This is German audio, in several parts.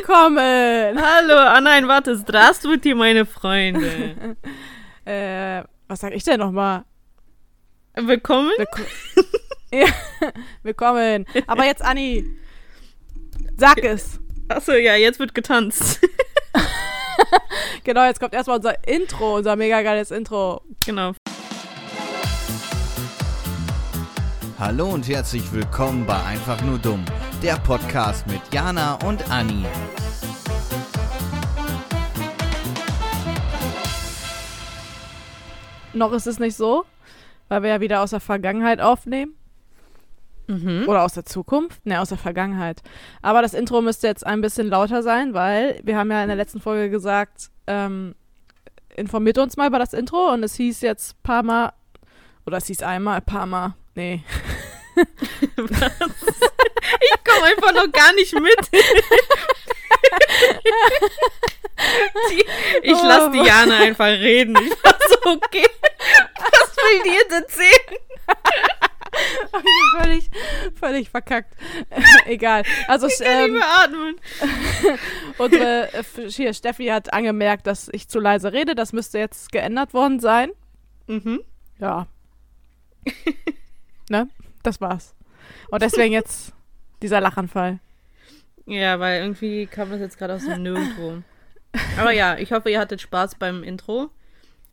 Willkommen! Hallo, ah nein, warte, здравствуйте, meine Freunde. Äh, was sag ich denn nochmal? Willkommen? Willko ja, willkommen. Aber jetzt, Anni, sag es. Achso, ja, jetzt wird getanzt. Genau, jetzt kommt erstmal unser Intro, unser mega geiles Intro. genau. Hallo und herzlich willkommen bei Einfach nur dumm, der Podcast mit Jana und Anni. Noch ist es nicht so, weil wir ja wieder aus der Vergangenheit aufnehmen. Mhm. Oder aus der Zukunft? Ne, aus der Vergangenheit. Aber das Intro müsste jetzt ein bisschen lauter sein, weil wir haben ja in der letzten Folge gesagt, ähm, informiert uns mal über das Intro und es hieß jetzt ein paar Mal, oder es hieß einmal, ein paar Mal, nee. Was? Ich komme einfach noch gar nicht mit. die, ich lasse die Jana einfach reden. Ich war so, okay. Was will die jetzt erzählen? Völlig, völlig verkackt. Egal. Also Ich kann ähm, nicht mehr atmen. unsere äh, hier, Steffi hat angemerkt, dass ich zu leise rede. Das müsste jetzt geändert worden sein. Mhm. Ja. ne? Das war's. Und deswegen jetzt dieser Lachanfall. Ja, weil irgendwie kam das jetzt gerade aus dem Nirgendwo. Aber ja, ich hoffe, ihr hattet Spaß beim Intro.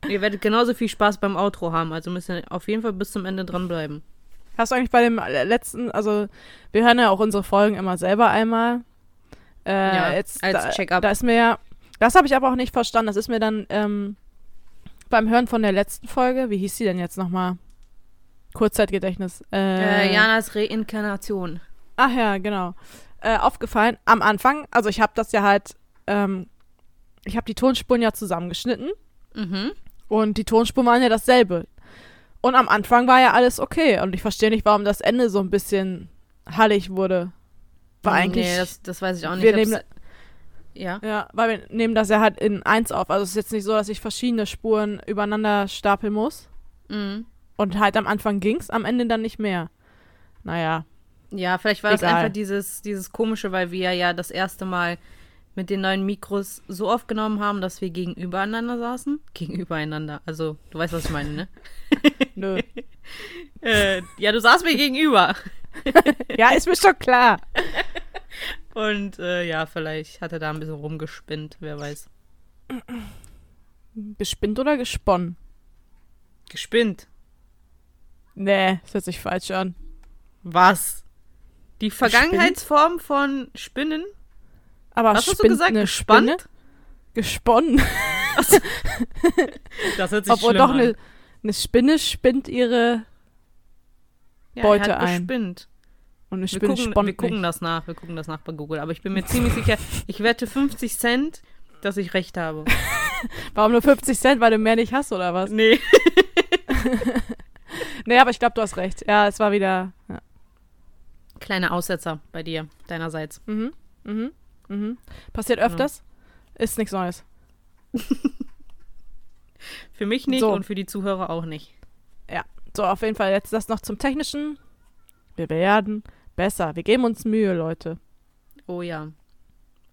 Ihr werdet genauso viel Spaß beim Outro haben, also müsst ihr auf jeden Fall bis zum Ende dranbleiben. Hast du eigentlich bei dem letzten, also wir hören ja auch unsere Folgen immer selber einmal. Äh, Ja, jetzt, als Check-up. Da ist mir ja, das habe ich aber auch nicht verstanden. Das ist mir dann ähm, beim Hören von der letzten Folge, wie hieß die denn jetzt nochmal? Kurzzeitgedächtnis. Äh, Äh, Janas Reinkarnation. Ach ja, genau. Äh, aufgefallen, am Anfang, also ich habe das ja halt, ähm, ich habe die Tonspuren ja zusammengeschnitten Mhm. und die Tonspuren waren ja dasselbe. Und am Anfang war ja alles okay und ich verstehe nicht, warum das Ende so ein bisschen hallig wurde. War eigentlich, Nee, das, das weiß ich auch nicht. wir nehmen, ja. ja, weil wir nehmen das ja halt in eins auf. Also es ist jetzt nicht so, dass ich verschiedene Spuren übereinander stapeln muss. Mhm. Und halt am Anfang ging's, am Ende dann nicht mehr. Naja, Ja, vielleicht war das Egal. einfach dieses, dieses komische, weil wir ja das erste Mal mit den neuen Mikros so aufgenommen haben, dass wir gegenübereinander saßen. Gegenübereinander. Also, du weißt, was ich meine, ne? nö. äh, ja, du saßt mir gegenüber. ja, ist mir schon klar. Und äh, ja, vielleicht hat er da ein bisschen rumgespinnt, wer weiß. Gespinnt oder gesponnen? Gespinnt. Nee, das hört sich falsch an. Was? Die Vergangenheitsform von Spinnen? Aber Was hast du gesagt? Gespannt? Spinne? Gesponnen. Das hört sich Obwohl doch eine, eine Spinne spinnt ihre ja, Beute er hat ein. gespinnt. und eine Wir Spinne gucken, sponnt wir gucken nicht. das nach, wir gucken das nach bei Google. Aber ich bin mir ziemlich sicher, ich wette 50 Cent, dass ich recht habe. Warum nur 50 Cent, weil du mehr nicht hast oder was? Nee. Nee, aber ich glaube, du hast recht. Ja, es war wieder. Ja. Kleiner Aussetzer bei dir, deinerseits. Mhm. Mhm. Mhm. Passiert Genau. öfters. Ist nichts Neues. Für mich nicht So. und für die Zuhörer auch nicht. So, auf jeden Fall jetzt das noch zum Technischen. Wir werden besser. Wir geben uns Mühe, Leute. Oh ja.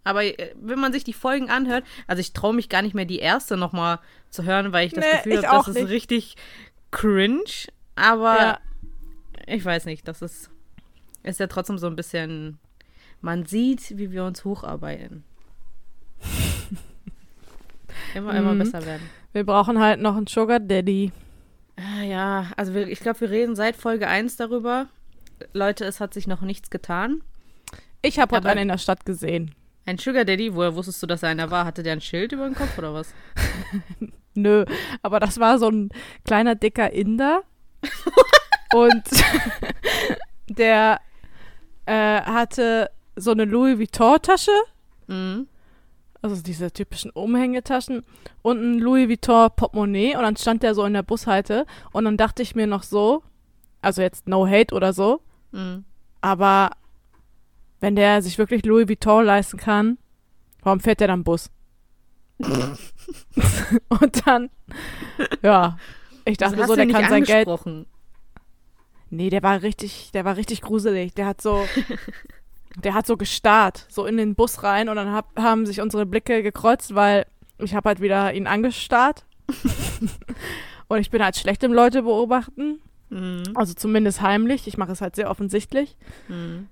Aber äh, wenn man sich die Folgen anhört, also ich traue mich gar nicht mehr die erste nochmal zu hören, weil ich das Nee, Gefühl habe, das ist nicht. richtig cringe. Aber Ja. ich weiß nicht, das ist, ist ja trotzdem so ein bisschen, man sieht, wie wir uns hocharbeiten. immer, immer Mhm. besser werden. Wir brauchen halt noch einen Sugar Daddy. Ah, Ja, also wir, ich glaube, wir reden seit Folge 1 darüber. Leute, es hat sich noch nichts getan. Ich habe heute einen in der Stadt gesehen. Ein Sugar Daddy, woher wusstest du, dass er einer war? Hatte der ein Schild über dem Kopf oder was? Nö, aber das war so ein kleiner, dicker Inder. und der äh, hatte so eine Louis Vuitton-Tasche, Mhm. also diese typischen Umhängetaschen, und ein Louis Vuitton-Portemonnaie. Und dann stand der so in der Bushalte. Und dann dachte ich mir noch so, also jetzt no hate oder so, Mhm. aber wenn der sich wirklich Louis Vuitton leisten kann, warum fährt der dann Bus? und dann, ja, ich dachte hast so, der kann sein Geld. Nee, der war richtig, der war richtig gruselig. Der hat so, der hat so gestarrt, so in den Bus rein und dann hab, haben sich unsere Blicke gekreuzt, weil ich habe halt wieder ihn angestarrt. und ich bin halt schlecht im Leute beobachten, Mhm. also zumindest heimlich. Ich mache es halt sehr offensichtlich. Mhm.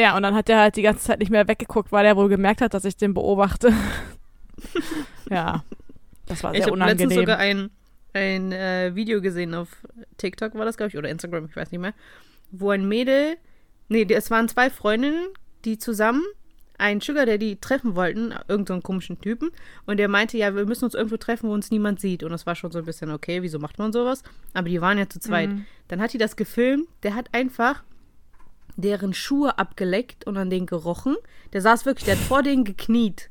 Ja, und dann hat er halt die ganze Zeit nicht mehr weggeguckt, weil er wohl gemerkt hat, dass ich den beobachte. ja, das war Ich sehr habe letztens unangenehm. sogar ein, ein äh, Video gesehen auf TikTok, war das, glaube ich, oder Instagram, ich weiß nicht mehr, wo ein Mädel, nee, es waren zwei Freundinnen, die zusammen einen Sugar Daddy treffen wollten, irgendeinen so komischen Typen, und der meinte, ja, wir müssen uns irgendwo treffen, wo uns niemand sieht. Und das war schon so ein bisschen, okay, wieso macht man sowas? Aber die waren ja zu zweit. Mhm. Dann hat die das gefilmt, der hat einfach deren Schuhe abgeleckt und an denen gerochen. Der saß wirklich, der hat vor denen gekniet.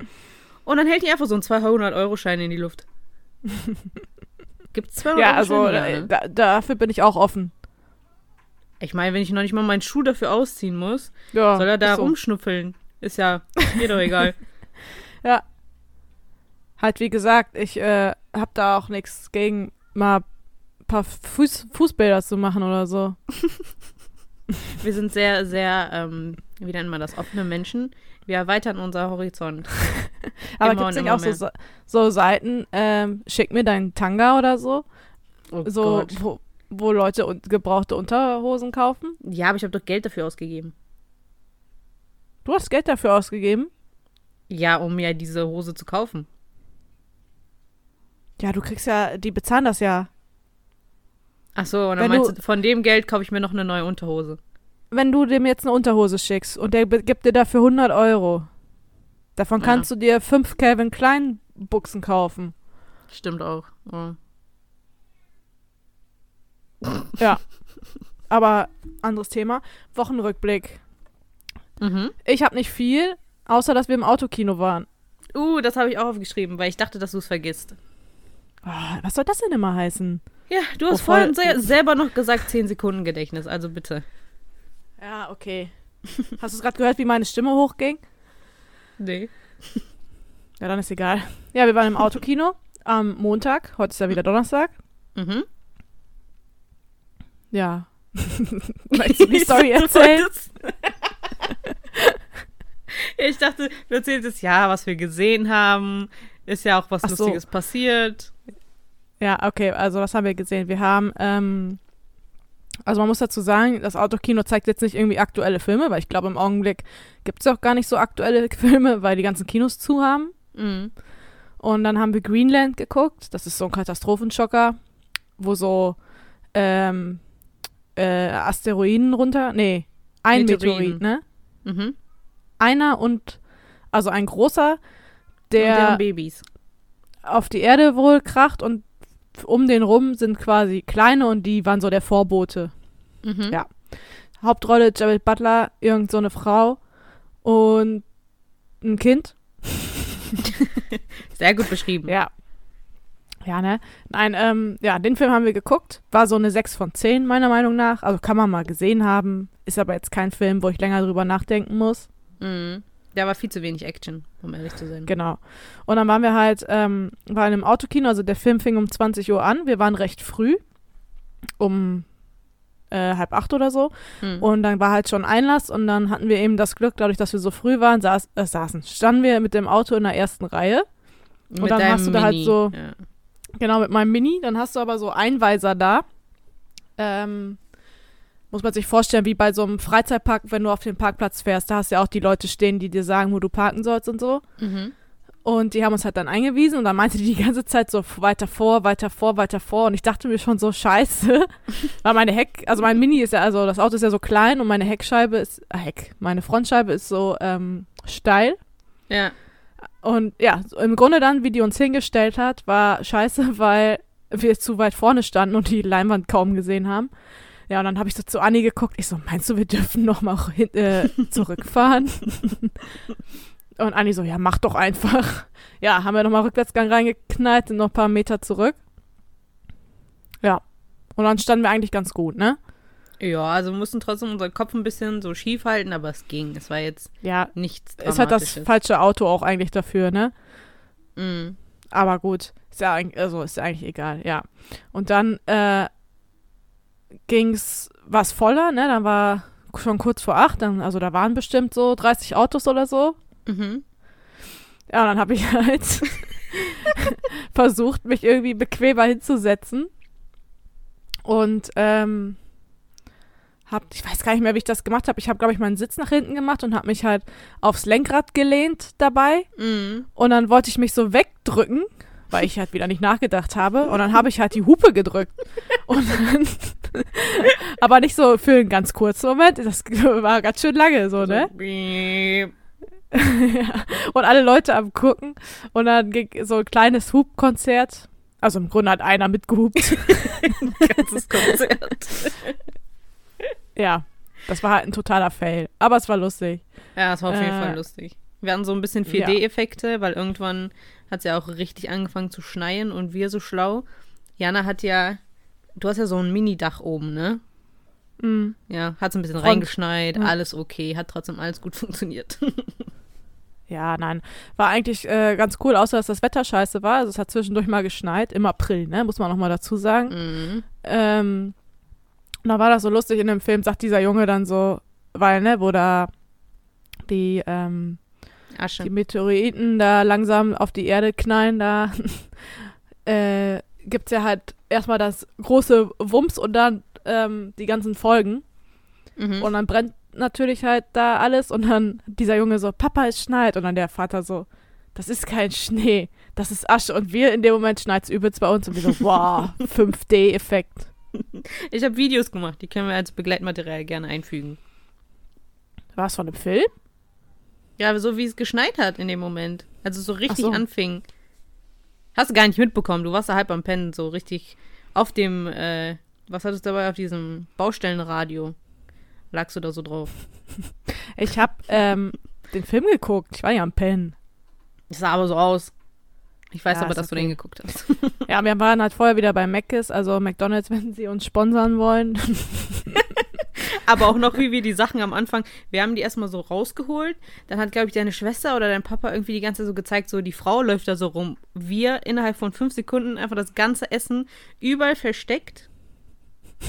Und dann hält die einfach so einen 200-Euro-Schein in die Luft. Gibt's 200 Ja, also? Ja, äh, ne? da, dafür bin ich auch offen. Ich meine, wenn ich noch nicht mal meinen Schuh dafür ausziehen muss, Ja, soll er da ist so. rumschnüffeln. Ist ja, mir doch egal. Ja. Halt, wie gesagt, ich äh, hab da auch nichts gegen, mal ein paar Fuß, Fußbilder zu machen oder so. Wir sind sehr, sehr, ähm, wie nennt man das, offene Menschen. Wir erweitern unser Horizont. Aber gibt's und nicht auch so, so Seiten, ähm, schick mir deinen Tanga oder so, Oh so Gott. wo, wo Leute un gebrauchte Unterhosen kaufen? Ja, aber ich habe doch Geld dafür ausgegeben. Du hast Geld dafür ausgegeben? Ja, um mir diese Hose zu kaufen. Ja, du kriegst ja, die bezahlen das ja. Ach so, und dann Wenn meinst du- du, von dem Geld kaufe ich mir noch eine neue Unterhose. Wenn du dem jetzt eine Unterhose schickst und der gibt dir dafür 100 Euro, davon Ja. kannst du dir fünf Calvin Klein Buchsen kaufen. Stimmt auch. Oh. Ja. Aber anderes Thema. Wochenrückblick. Mhm. Ich habe nicht viel, außer dass wir im Autokino waren. Uh, das habe ich auch aufgeschrieben, weil ich dachte, dass du es vergisst. Ah, was soll das denn immer heißen? Ja, du hast Oh, vorhin se selber noch gesagt 10 Sekunden Gedächtnis, also bitte. Ja, okay. Hast du es gerade gehört, wie meine Stimme hochging? Nee. Ja, dann ist egal. Ja, wir waren im Autokino am Montag. Heute ist ja wieder Donnerstag. Mhm. Ja. Möchtest du die Story erzählen? ich dachte, du erzählst jetzt ja, was wir gesehen haben. Ist ja auch was Ach so. Lustiges passiert. Ja, okay, also was haben wir gesehen? Wir haben, ähm, also man muss dazu sagen, das Autokino zeigt jetzt nicht irgendwie aktuelle Filme, weil ich glaube, im Augenblick gibt es auch gar nicht so aktuelle Filme, weil die ganzen Kinos zu haben. Mhm. Und dann haben wir Greenland geguckt. Das ist so ein Katastrophenschocker, wo so ähm, äh, Asteroiden runter. Nee, ein Meteoriten. Meteorit, ne? Mhm. Einer und also ein großer, der Babys. auf die Erde wohl kracht und um den rum sind quasi kleine und die waren so der Vorbote. Mhm. Ja. Hauptrolle Jared Butler, irgend so eine Frau und ein Kind. Sehr gut beschrieben. Ja. Ja, ne? Nein, ähm, ja, den Film haben wir geguckt. War so eine 6 von 10, meiner Meinung nach. Also kann man mal gesehen haben. Ist aber jetzt kein Film, wo ich länger drüber nachdenken muss. Mhm. Da war viel zu wenig Action, um ehrlich zu sein. Genau. Und dann waren wir halt, ähm, waren im Autokino, also der Film fing um 20 Uhr an. Wir waren recht früh. Um äh, halb acht oder so. Mhm. Und dann war halt schon Einlass und dann hatten wir eben das Glück, dadurch, dass wir so früh waren, saß, äh, saßen, standen wir mit dem Auto in der ersten Reihe. Mit dann deinem hast du da halt so- Ja. Genau, mit meinem Mini. Dann hast du aber so Einweiser da. Ähm, muss man sich vorstellen, wie bei so einem Freizeitpark, wenn du auf den Parkplatz fährst. Da hast du ja auch die Leute stehen, die dir sagen, wo du parken sollst und so. Mhm. Und die haben uns halt dann eingewiesen und dann meinte die die ganze Zeit so weiter vor, weiter vor, weiter vor. Und ich dachte mir schon so, scheiße. Weil meine Heck, also mein Mini ist ja, also das Auto ist ja so klein und meine Heckscheibe ist, äh, Heck, meine Frontscheibe ist so ähm, steil. Ja. Und ja, so im Grunde dann, wie die uns hingestellt hat, war scheiße, weil wir zu weit vorne standen und die Leinwand kaum gesehen haben. Ja, und dann habe ich so zu Anni geguckt. Ich so, meinst du, wir dürfen noch mal hin, äh, zurückfahren? und Anni so, ja, mach doch einfach. Ja, haben wir noch mal Rückwärtsgang reingeknallt, sind noch ein paar Meter zurück. Ja. Und dann standen wir eigentlich ganz gut, ne? Ja, also wir mussten trotzdem unseren Kopf ein bisschen so schief halten, aber es ging. Es war jetzt Ja, nichts ist halt das falsche Auto auch eigentlich dafür, ne? Mhm. Aber gut, ist ja eigentlich, also ist ja eigentlich egal, ja. Und dann äh, ging's was voller, ne? Dann war schon kurz vor acht, dann, also da waren bestimmt so 30 Autos oder so. Mhm. Ja, und dann habe ich halt versucht, mich irgendwie bequemer hinzusetzen. Und ähm, hab, ich weiß gar nicht mehr, wie ich das gemacht habe. Ich habe, glaube ich, meinen Sitz nach hinten gemacht und habe mich halt aufs Lenkrad gelehnt dabei. Mhm. Und dann wollte ich mich so wegdrücken, weil ich halt wieder nicht nachgedacht habe. Und dann habe ich halt die Hupe gedrückt. Und dann, aber nicht so für einen ganz kurzen Moment. Das war ganz schön lange so, ne? Ja. Und alle Leute am gucken. Und dann ging so ein kleines Hubkonzert. Also im Grunde hat einer mitgehupt. Ganzes Konzert. ja, das war halt ein totaler Fail. Aber es war lustig. Ja, es war auf jeden Äh, Fall lustig. Wir hatten so ein bisschen ja. 4D-Effekte, weil irgendwann hat es ja auch richtig angefangen zu schneien und wir so schlau. Jana hat ja, du hast ja so ein Mini-Dach oben, ne? Mhm. Ja, hat es ein bisschen Front. reingeschneit, Ja. alles okay, hat trotzdem alles gut funktioniert. Ja, nein. War eigentlich äh, ganz cool, außer dass das Wetter scheiße war. Also es hat zwischendurch mal geschneit, im April, ne? Muss man noch mal dazu sagen. mhm. Ähm, und da war das so lustig in dem Film, sagt dieser Junge dann so, weil, ne, wo da die, ähm, Asche. die Meteoriten da langsam auf die Erde knallen, da äh, gibt es ja halt erstmal das große Wumms und dann ähm, die ganzen Folgen. Mhm. Und dann brennt natürlich halt da alles und dann dieser Junge so, Papa, es schneit. Und dann der Vater so, das ist kein Schnee, das ist Asche. Und wir in dem Moment schneit es übelst bei uns und wir so, wow, 5D-Effekt. Ich habe Videos gemacht, die können wir als Begleitmaterial gerne einfügen. War es von einem Film? Ja, so wie es geschneit hat in dem Moment. Also so richtig so. anfing. Hast du gar nicht mitbekommen. Du warst da halb am Pennen, so richtig auf dem, äh, was hattest du dabei auf diesem Baustellenradio? Lagst du da so drauf? Ich habe ähm, den Film geguckt, ich war ja am Pennen. Das sah aber so aus. Ich weiß Ja, aber, dass du okay. den geguckt hast. Ja, wir waren halt vorher wieder bei Mc's, also McDonalds, wenn sie uns sponsern wollen. aber auch noch, wie wir die Sachen am Anfang, wir haben die erstmal so rausgeholt. Dann hat, glaube ich, deine Schwester oder dein Papa irgendwie die ganze Zeit so gezeigt, so die Frau läuft da so rum. Wir innerhalb von fünf Sekunden einfach das ganze Essen überall versteckt,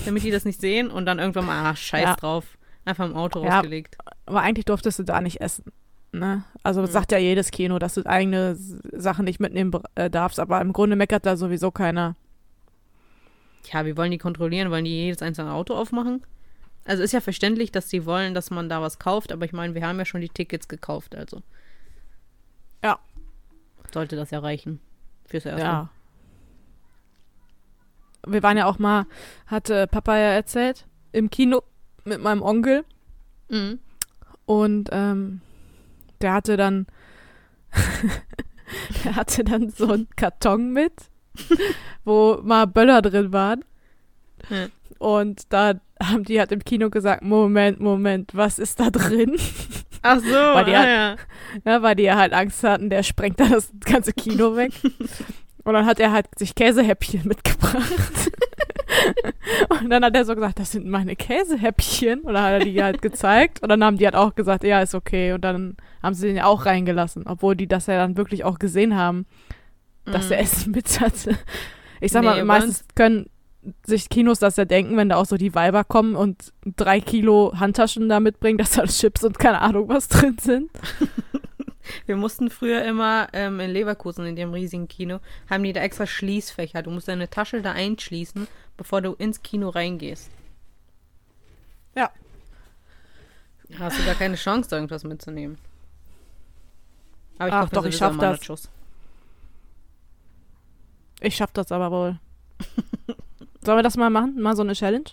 damit die das nicht sehen und dann irgendwann mal, ah, scheiß Ja. drauf, einfach im Auto Ja. rausgelegt. Aber eigentlich durftest du da nicht essen. Ne? Also Mhm. sagt ja jedes Kino, dass du eigene Sachen nicht mitnehmen äh, darfst, aber im Grunde meckert da sowieso keiner. Tja, wie wollen die kontrollieren? Wollen die jedes einzelne Auto aufmachen? Also ist ja verständlich, dass die wollen, dass man da was kauft, aber ich meine, wir haben ja schon die Tickets gekauft, also. Ja. Sollte das ja reichen. Fürs Erste. Ja. Wir waren ja auch mal, hatte Papa ja erzählt, im Kino mit meinem Onkel Mhm. und ähm, der hatte dann der hatte dann so einen Karton mit, wo mal Böller drin waren. Ja. Und da haben die halt im Kino gesagt, Moment, Moment, was ist da drin? Ach so, Weil die ah, hat- ja. Ja, weil die ja halt Angst hatten, der sprengt da das ganze Kino weg. Und dann hat er halt sich Käsehäppchen mitgebracht. Und dann hat er so gesagt, das sind meine Käsehäppchen. Und dann hat er die halt gezeigt. Und dann haben die halt auch gesagt, ja, ist okay. Und dann haben sie den ja auch reingelassen. Obwohl die das ja dann wirklich auch gesehen haben, dass Mhm. der Essen mit hatte. Ich sag Nee, mal, meistens können sich Kinos das ja denken, wenn da auch so die Weiber kommen und drei Kilo Handtaschen da mitbringen, dass da Chips und keine Ahnung was drin sind. Wir mussten früher immer ähm, in Leverkusen, in dem riesigen Kino, haben die da extra Schließfächer. Du musst deine Tasche da einschließen, bevor du ins Kino reingehst. Ja. Hast du gar keine Chance, da irgendwas mitzunehmen. Aber ich Ach doch, ich schaff das. Ich schaff das aber wohl. Sollen wir das mal machen? Mal so eine Challenge?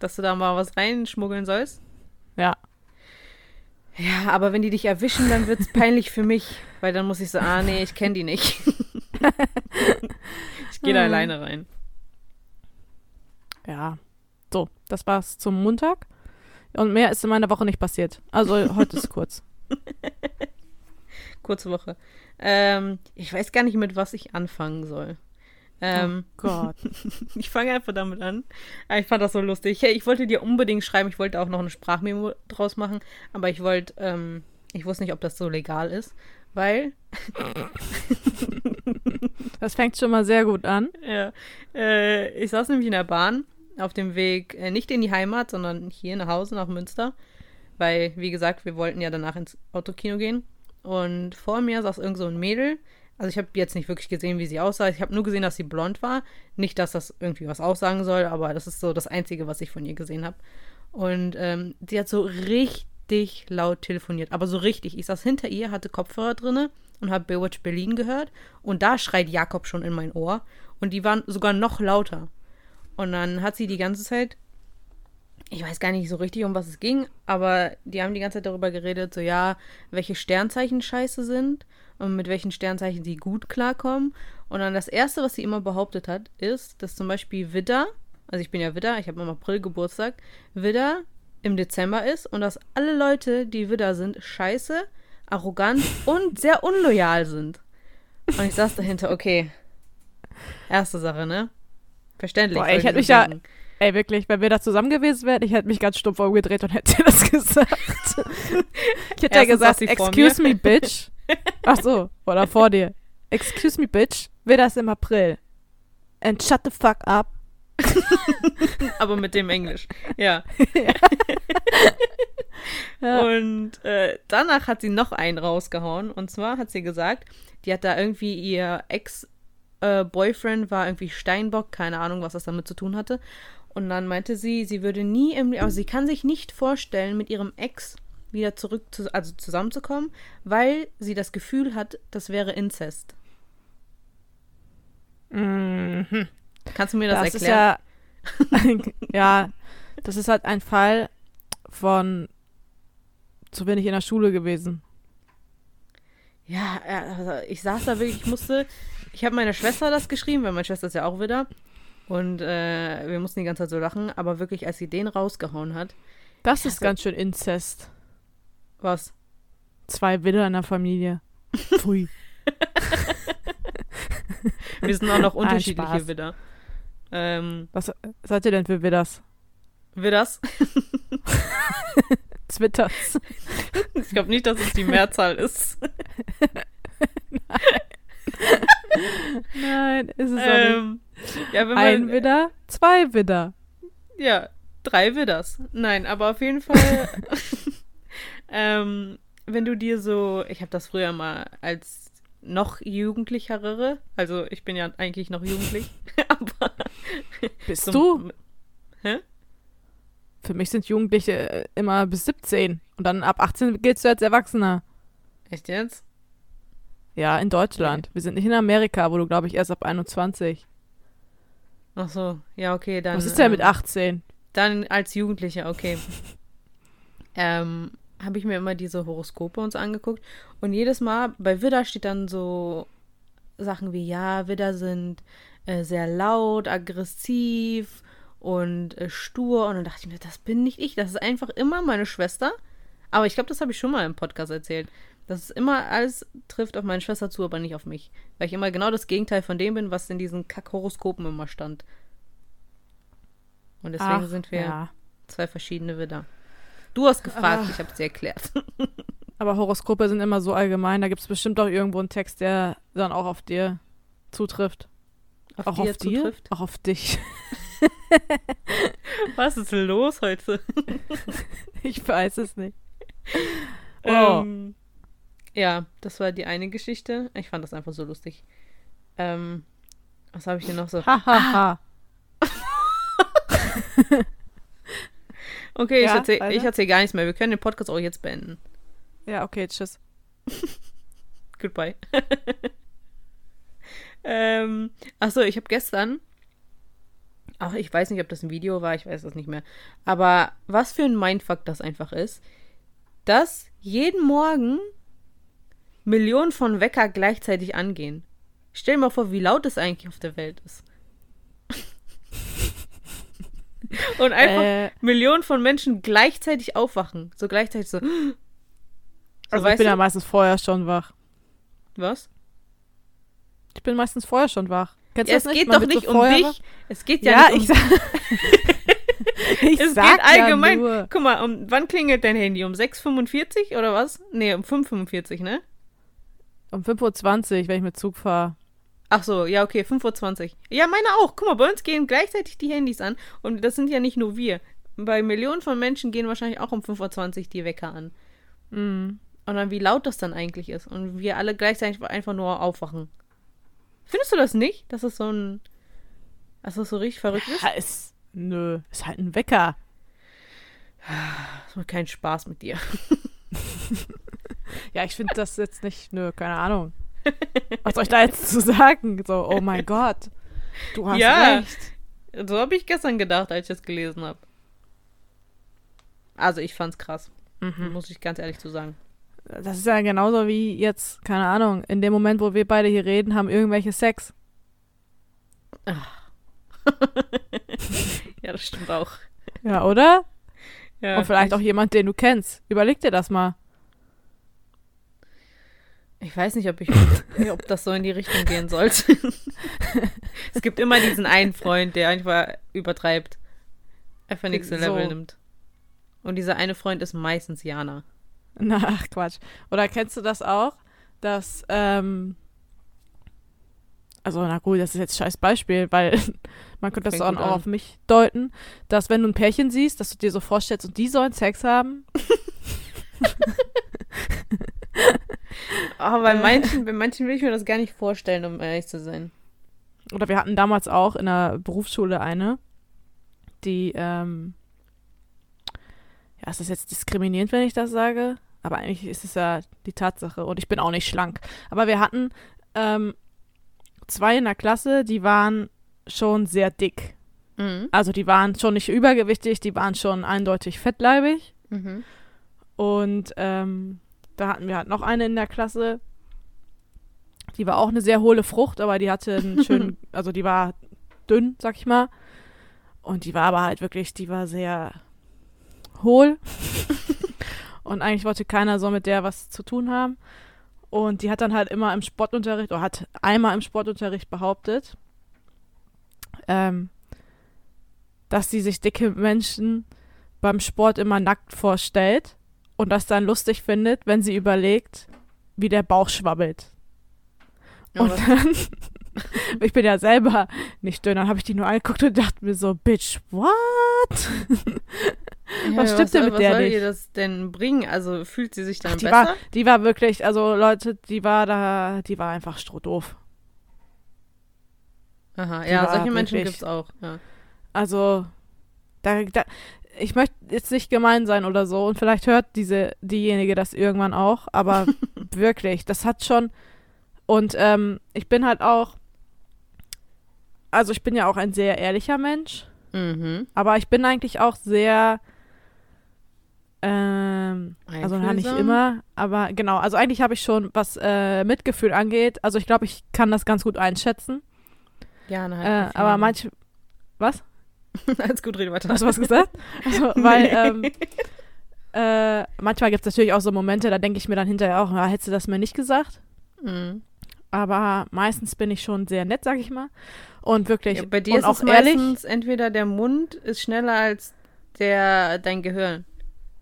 Dass du da mal was reinschmuggeln sollst? Ja. Ja, aber wenn die dich erwischen, dann wird's peinlich für mich. Weil dann muss ich so, ah nee, ich kenne die nicht. ich gehe da Hm. alleine rein. Ja. So, das war's zum Montag. Und mehr ist in meiner Woche nicht passiert. Also heute ist kurz. Kurze Woche. Ähm, ich weiß gar nicht, mit was ich anfangen soll. Ähm, oh Gott. Ich fange einfach damit an. Ah, Ich fand das so lustig. Hey, ich wollte dir unbedingt schreiben, ich wollte auch noch eine Sprachmemo draus machen, aber ich wollte, ähm, ich wusste nicht, ob das so legal ist, weil, Das fängt schon mal sehr gut an. ja, äh, ich saß nämlich in der Bahn, auf dem Weg äh, nicht in die Heimat, sondern hier nach Hause, nach Münster. Weil, wie gesagt, wir wollten ja danach ins Autokino gehen. Und vor mir saß irgend so ein Mädel. Also ich habe jetzt nicht wirklich gesehen, wie sie aussah. Ich habe nur gesehen, dass sie blond war. Nicht, dass das irgendwie was aussagen soll, aber das ist so das Einzige, was ich von ihr gesehen habe. Und ähm, die hat so richtig laut telefoniert. Aber so richtig. Ich saß hinter ihr, hatte Kopfhörer drinne und habe Baywatch Berlin gehört. Und da schreit Jakob schon in mein Ohr. Und die waren sogar noch lauter. Und dann hat sie die ganze Zeit, ich weiß gar nicht so richtig, um was es ging, aber die haben die ganze Zeit darüber geredet, so ja, welche Sternzeichen scheiße sind und mit welchen Sternzeichen sie gut klarkommen. Und dann das Erste, was sie immer behauptet hat, ist, dass zum Beispiel Widder, also ich bin ja Widder, ich habe im April Geburtstag, Widder im Dezember ist und dass alle Leute, die Widder sind, scheiße, arrogant und sehr unloyal sind. Und ich saß dahinter, okay. Erste Sache, ne? Verständlich. Boah, ey, ich hätte mich ja, ey, wirklich, wenn wir da zusammen gewesen wären, ich hätte mich ganz stumpf umgedreht und hätte das gesagt. ich hätte ja gesagt, excuse me, bitch. Ach so, oder vor dir. Excuse me, bitch, wir das im April. And shut the fuck up. Aber mit dem Englisch. Ja. ja. Und äh, danach hat sie noch einen rausgehauen. Und zwar hat sie gesagt, die hat da irgendwie ihr Ex äh, war irgendwie Steinbock, keine Ahnung, was das damit zu tun hatte. Und dann meinte sie, sie würde nie im, also sie kann sich nicht vorstellen, mit ihrem Ex wieder zurück, zu, also zusammenzukommen, weil sie das Gefühl hat, das wäre Inzest. Mhm. Kannst du mir das, Das ist erklären? ja, ja, das ist halt ein Fall von zu wenig in der Schule gewesen. Ja, also ich saß da wirklich, ich musste, ich habe meiner Schwester das geschrieben, weil meine Schwester ist ja auch wieder. Und äh, wir mussten die ganze Zeit so lachen, aber wirklich, als sie den rausgehauen hat, Das ist ganz schön Inzest. Was? Zwei Widder in der Familie. Pfui. Wir sind auch noch Nein, unterschiedliche. Widder. Ähm, Was seid ihr denn für Widders? Widders? Twitters. Ich glaube nicht, dass es die Mehrzahl ist. Nein, ist es auch nicht. ähm, ja, wenn man, Ein Widder, zwei Widder. Ja, drei Widders. Nein, aber auf jeden Fall, ähm, wenn du dir so, ich habe das früher mal als noch jugendlichere, also ich bin ja eigentlich noch jugendlich, aber Bist so- du? Hä? Für mich sind Jugendliche äh, immer bis 17. Und dann ab 18 giltst du als Erwachsener. Echt jetzt? Ja, in Deutschland. Wir sind nicht in Amerika, wo du, glaube ich, erst ab 21. Ach so, ja, okay, dann. Was ist denn mit ähm, 18? Dann als Jugendlicher, okay. ähm, habe ich mir immer diese Horoskope uns angeguckt. Und jedes Mal bei Widder steht dann so Sachen wie, ja, Widder sind äh, sehr laut, aggressiv und äh, stur. Und dann dachte ich mir, das bin nicht ich. Das ist einfach immer meine Schwester. Aber ich glaube, das habe ich schon mal im Podcast erzählt. Das ist immer, alles trifft auf meine Schwester zu, aber nicht auf mich. Weil ich immer genau das Gegenteil von dem bin, was in diesen Kack-Horoskopen immer stand. Und deswegen Ach, sind wir Ja. zwei verschiedene Widder. Du hast gefragt, Ah. ich habe es dir erklärt. Aber Horoskope sind immer so allgemein. Da gibt es bestimmt auch irgendwo einen Text, der dann auch auf dir zutrifft. Auf auch dir auf dir? zutrifft. Auch auf dich. Was ist los heute? Ich weiß es nicht. Oh. Ähm, ja, das war die eine Geschichte. Ich fand das einfach so lustig. Ähm, was habe ich denn noch so? Hahaha. Okay, ich Ja, erzähle weiter? ich erzähl gar nichts mehr. Wir können den Podcast auch jetzt beenden. Ja, okay, tschüss. Goodbye. ähm, achso, ich habe gestern. Ach, ich weiß nicht, ob das ein Video war, ich weiß das nicht mehr. Aber was für ein Mindfuck das einfach ist, dass jeden Morgen Millionen von Wecker gleichzeitig angehen. Stell dir mal vor, wie laut es eigentlich auf der Welt ist. Und einfach Äh, Millionen von Menschen gleichzeitig aufwachen. So gleichzeitig so. so also ich bin du? ja meistens vorher schon wach. Was? Ich bin meistens vorher schon wach. Kennst Ja, es nicht? geht Man doch wird so nicht um dich. wach. Es geht ja, Ja, nicht um ich sag. ich Es geht allgemein. Ja. Guck mal, um, wann klingelt dein Handy? Um 6.45 oder was? Nee, um 5.45, ne? Um 5.20 Uhr, wenn ich mit Zug fahre. Ach so, ja, okay, 5.20 Uhr. Ja, meine auch. Guck mal, bei uns gehen gleichzeitig die Handys an. Und das sind ja nicht nur wir. Bei Millionen von Menschen gehen wahrscheinlich auch um 5.20 Uhr die Wecker an. Mm. Und dann, wie laut das dann eigentlich ist. Und wir alle gleichzeitig einfach nur aufwachen. Findest du das nicht? Dass das so ein. Dass das so richtig verrückt ist? Ja, ist, nö, ist halt ein Wecker. Das macht keinen Spaß mit dir. Ja, ich finde das jetzt nicht, nö, keine Ahnung. Was soll ich da jetzt zu sagen? So, oh mein Gott, du hast Ja. recht. So habe ich gestern gedacht, als ich das gelesen habe. Also, ich fand's krass. Mhm. Muss ich ganz ehrlich zu sagen. Das ist ja genauso wie jetzt, keine Ahnung, in dem Moment, wo wir beide hier reden, haben irgendwelche Sex. Ja, das stimmt auch. Ja, oder? Ja, Und vielleicht ich, auch jemand, den du kennst. Überleg dir das mal. Ich weiß nicht, ob ich ob das so in die Richtung gehen sollte. es gibt immer diesen einen Freund, der einfach übertreibt. Einfach nächste So. Level nimmt. Und dieser eine Freund ist meistens Jana. Na, ach Quatsch. Oder kennst du das auch, dass, ähm, also na gut, das ist jetzt scheiß Beispiel, weil man könnte das Fängt auch, an. auf mich deuten, dass wenn du ein Pärchen siehst, dass du dir so vorstellst und die sollen Sex haben. Aber bei Äh. manchen, bei manchen will ich mir das gar nicht vorstellen, um ehrlich zu sein. Oder wir hatten damals auch in der Berufsschule eine, die, ähm, ja, ist das jetzt diskriminierend, wenn ich das sage? Aber eigentlich ist es ja die Tatsache und ich bin auch nicht schlank. Aber wir hatten ähm, zwei in der Klasse, die waren schon sehr dick. Mhm. Also die waren schon nicht übergewichtig, die waren schon eindeutig fettleibig. Mhm. Und ähm, da hatten wir halt noch eine in der Klasse. Die war auch eine sehr hohle Frucht, aber die hatte einen schönen, also die war dünn, sag ich mal. Und die war aber halt wirklich, die war sehr hohl. Und eigentlich wollte keiner so mit der was zu tun haben. Und die hat dann halt immer im Sportunterricht, oder hat einmal im Sportunterricht behauptet, ähm, dass sie sich dicke Menschen beim Sport immer nackt vorstellt und das dann lustig findet, wenn sie überlegt, wie der Bauch schwabbelt. Ja, Und was- dann, ich bin ja selber nicht dünn, dann habe ich die nur angeguckt und dachte mir so, Bitch, what? Ja, was stimmt denn mit was der soll nicht? ihr das denn bringen? Also fühlt sie sich dann Ach, die, besser? war, die war wirklich, also Leute, die war da, die war einfach strohdoof. Aha, die ja, solche Menschen wirklich- gibt's auch. Ja. Also, da, da, ich möchte jetzt nicht gemein sein oder so und vielleicht hört diese, diejenige das irgendwann auch, aber wirklich, das hat schon, und ähm, ich bin halt auch, also ich bin ja auch ein sehr ehrlicher Mensch, Mhm. aber ich bin eigentlich auch sehr, ähm, also na, nicht immer, aber genau, also eigentlich habe ich schon, was äh, Mitgefühl angeht, also ich glaube, ich kann das ganz gut einschätzen, Ja, na, äh, halt aber manche, was? Alles gut, rede weiter. Hast du was gesagt? Also, weil ähm, äh, manchmal gibt es natürlich auch so Momente, da denke ich mir dann hinterher auch, ja, hättest du das mir nicht gesagt? Mhm. Aber meistens bin ich schon sehr nett, sag ich mal. Und wirklich, Ja, bei dir und ist auch es ehrlich. meistens entweder der Mund ist schneller als der dein Gehirn.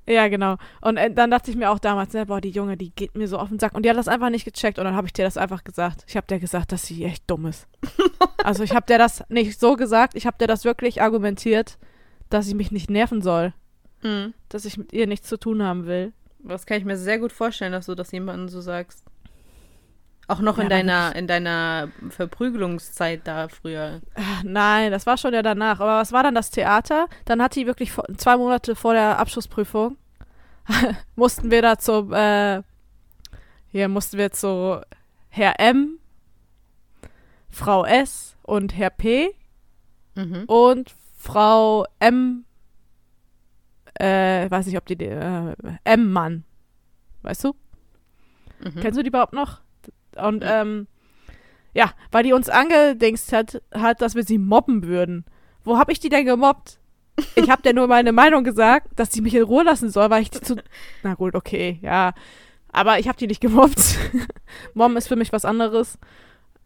Ja, genau. Und äh, dann dachte ich mir auch damals, ne, boah, die Junge, die geht mir so auf den Sack. Und die hat das einfach nicht gecheckt. Und dann habe ich dir das einfach gesagt. Ich habe dir gesagt, dass sie echt dumm ist. also ich habe dir das nicht so gesagt, ich habe dir das wirklich argumentiert, dass ich mich nicht nerven soll. Mhm. Dass ich mit ihr nichts zu tun haben will. Das kann ich mir sehr gut vorstellen, dass du das jemandem so sagst. Auch noch Ja, in deiner in deiner Verprügelungszeit da früher. Ach, Nein, das war schon ja danach. Aber was war dann das Theater? Dann hat die wirklich vor, zwei Monate vor der Abschlussprüfung mussten wir da zum äh, hier mussten wir zu Herr M, Frau S und Herr P Mhm. und Frau M. Äh, weiß nicht, ob die äh, M Mann, weißt du? Mhm. Kennst du die überhaupt noch? Und ähm, ja, weil die uns angedingst hat, hat, dass wir sie mobben würden. Wo hab ich die denn gemobbt? Ich hab dir nur meine Meinung gesagt, dass sie mich in Ruhe lassen soll, weil ich die zu. Na gut, okay, ja. Aber ich hab die nicht gemobbt. Mobben ist für mich was anderes,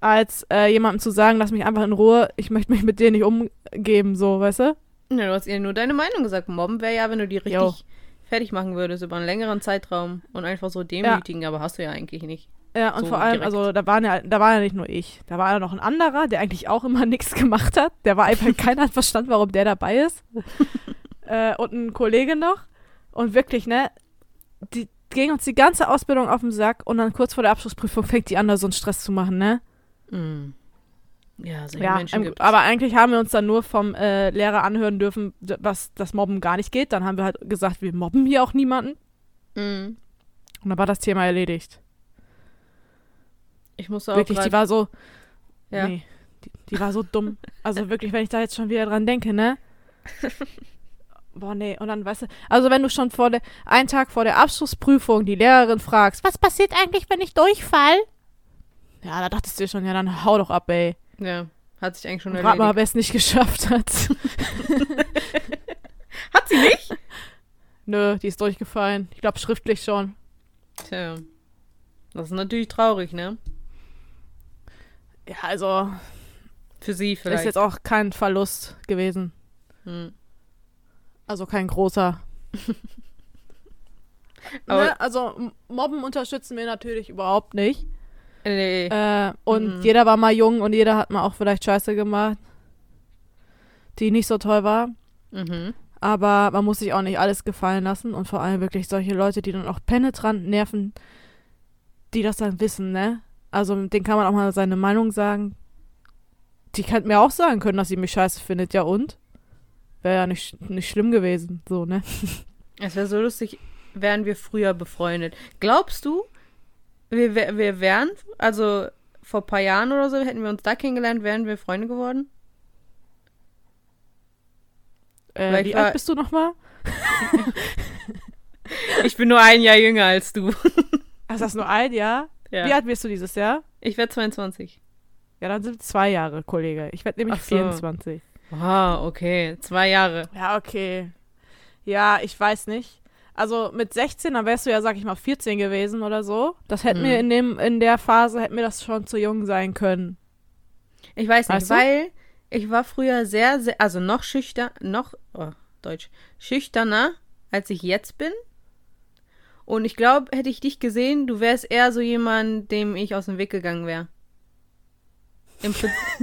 als äh, jemandem zu sagen, lass mich einfach in Ruhe, ich möchte mich mit dir nicht umgeben, so, weißt du? Ja, du hast ihr nur deine Meinung gesagt. Mobben wäre ja, wenn du die richtig Jo. fertig machen würdest über einen längeren Zeitraum und einfach so demütigen, aber hast du ja eigentlich nicht. Ja, und So vor allem, direkt. also da waren ja, da war ja nicht nur ich. Da war ja noch ein anderer, der eigentlich auch immer nichts gemacht hat. Der war einfach, keiner hat verstanden, warum der dabei ist. äh, und ein Kollege noch. Und wirklich, ne, die ging uns die ganze Ausbildung auf den Sack und dann kurz vor der Abschlussprüfung fängt die an, da so einen Stress zu machen, ne? Mhm. Ja, solche Ja, Menschen ähm, aber eigentlich haben wir uns dann nur vom äh, Lehrer anhören dürfen, was das Mobben gar nicht geht. Dann haben wir halt gesagt, wir mobben hier auch niemanden. Mhm. Und dann war das Thema erledigt. Ich musste auch Wirklich, die war so. Ja. Nee, die, die war so dumm. Also wirklich, wenn ich da jetzt schon wieder dran denke, ne? Boah, nee. Und dann, weißt du, also wenn du schon vor der, einen Tag vor der Abschlussprüfung die Lehrerin fragst, was passiert eigentlich, wenn ich durchfall? Ja, da dachtest du dir schon, ja, dann hau doch ab, ey. Ja, hat sich eigentlich schon Und rat mal, erledigt. wer es nicht geschafft hat. Hat sie nicht? Nö, die ist durchgefallen. Ich glaube, schriftlich schon. Tja. Das ist natürlich traurig, ne? Ja, also, Für sie ist vielleicht. jetzt auch kein Verlust gewesen. Hm. Also kein großer. Ne? Also Mobben unterstützen wir natürlich überhaupt nicht. Nee. Äh, und Mhm. jeder war mal jung und jeder hat mal auch vielleicht Scheiße gemacht, die nicht so toll war. mhm. Aber man muss sich auch nicht alles gefallen lassen und vor allem wirklich solche Leute, die dann auch penetrant nerven, die das dann wissen, ne? Also denen kann man auch mal seine Meinung sagen. Die könnte mir auch sagen können, dass sie mich scheiße findet, ja und? Wäre ja nicht, nicht schlimm gewesen, so, ne? Es wäre so lustig, wären wir früher befreundet. Glaubst du, wir, wir wären, also vor ein paar Jahren oder so, hätten wir uns da kennengelernt, wären wir Freunde geworden? Äh, wie war- alt bist du nochmal? Ich bin nur ein Jahr jünger als du. Ach, ist das nur ein Jahr? Ja. Wie alt wirst du dieses Jahr? Ich werde 22. Ja, dann sind es zwei Jahre, Kollege. Ich werde nämlich Ach so. 24. Wow, okay. Zwei Jahre. Ja, okay. Ja, ich weiß nicht. Also mit 16, dann wärst du ja, sag ich mal, 14 gewesen oder so. Das hätte Hm. mir in dem, in der Phase hätte mir das schon zu jung sein können. Ich weiß nicht, Weißt du? weil ich war früher sehr, sehr, also noch schüchtern, noch, oh, Deutsch, schüchterner, als ich jetzt bin. Und ich glaube, hätte ich dich gesehen, du wärst eher so jemand, dem ich aus dem Weg gegangen wäre.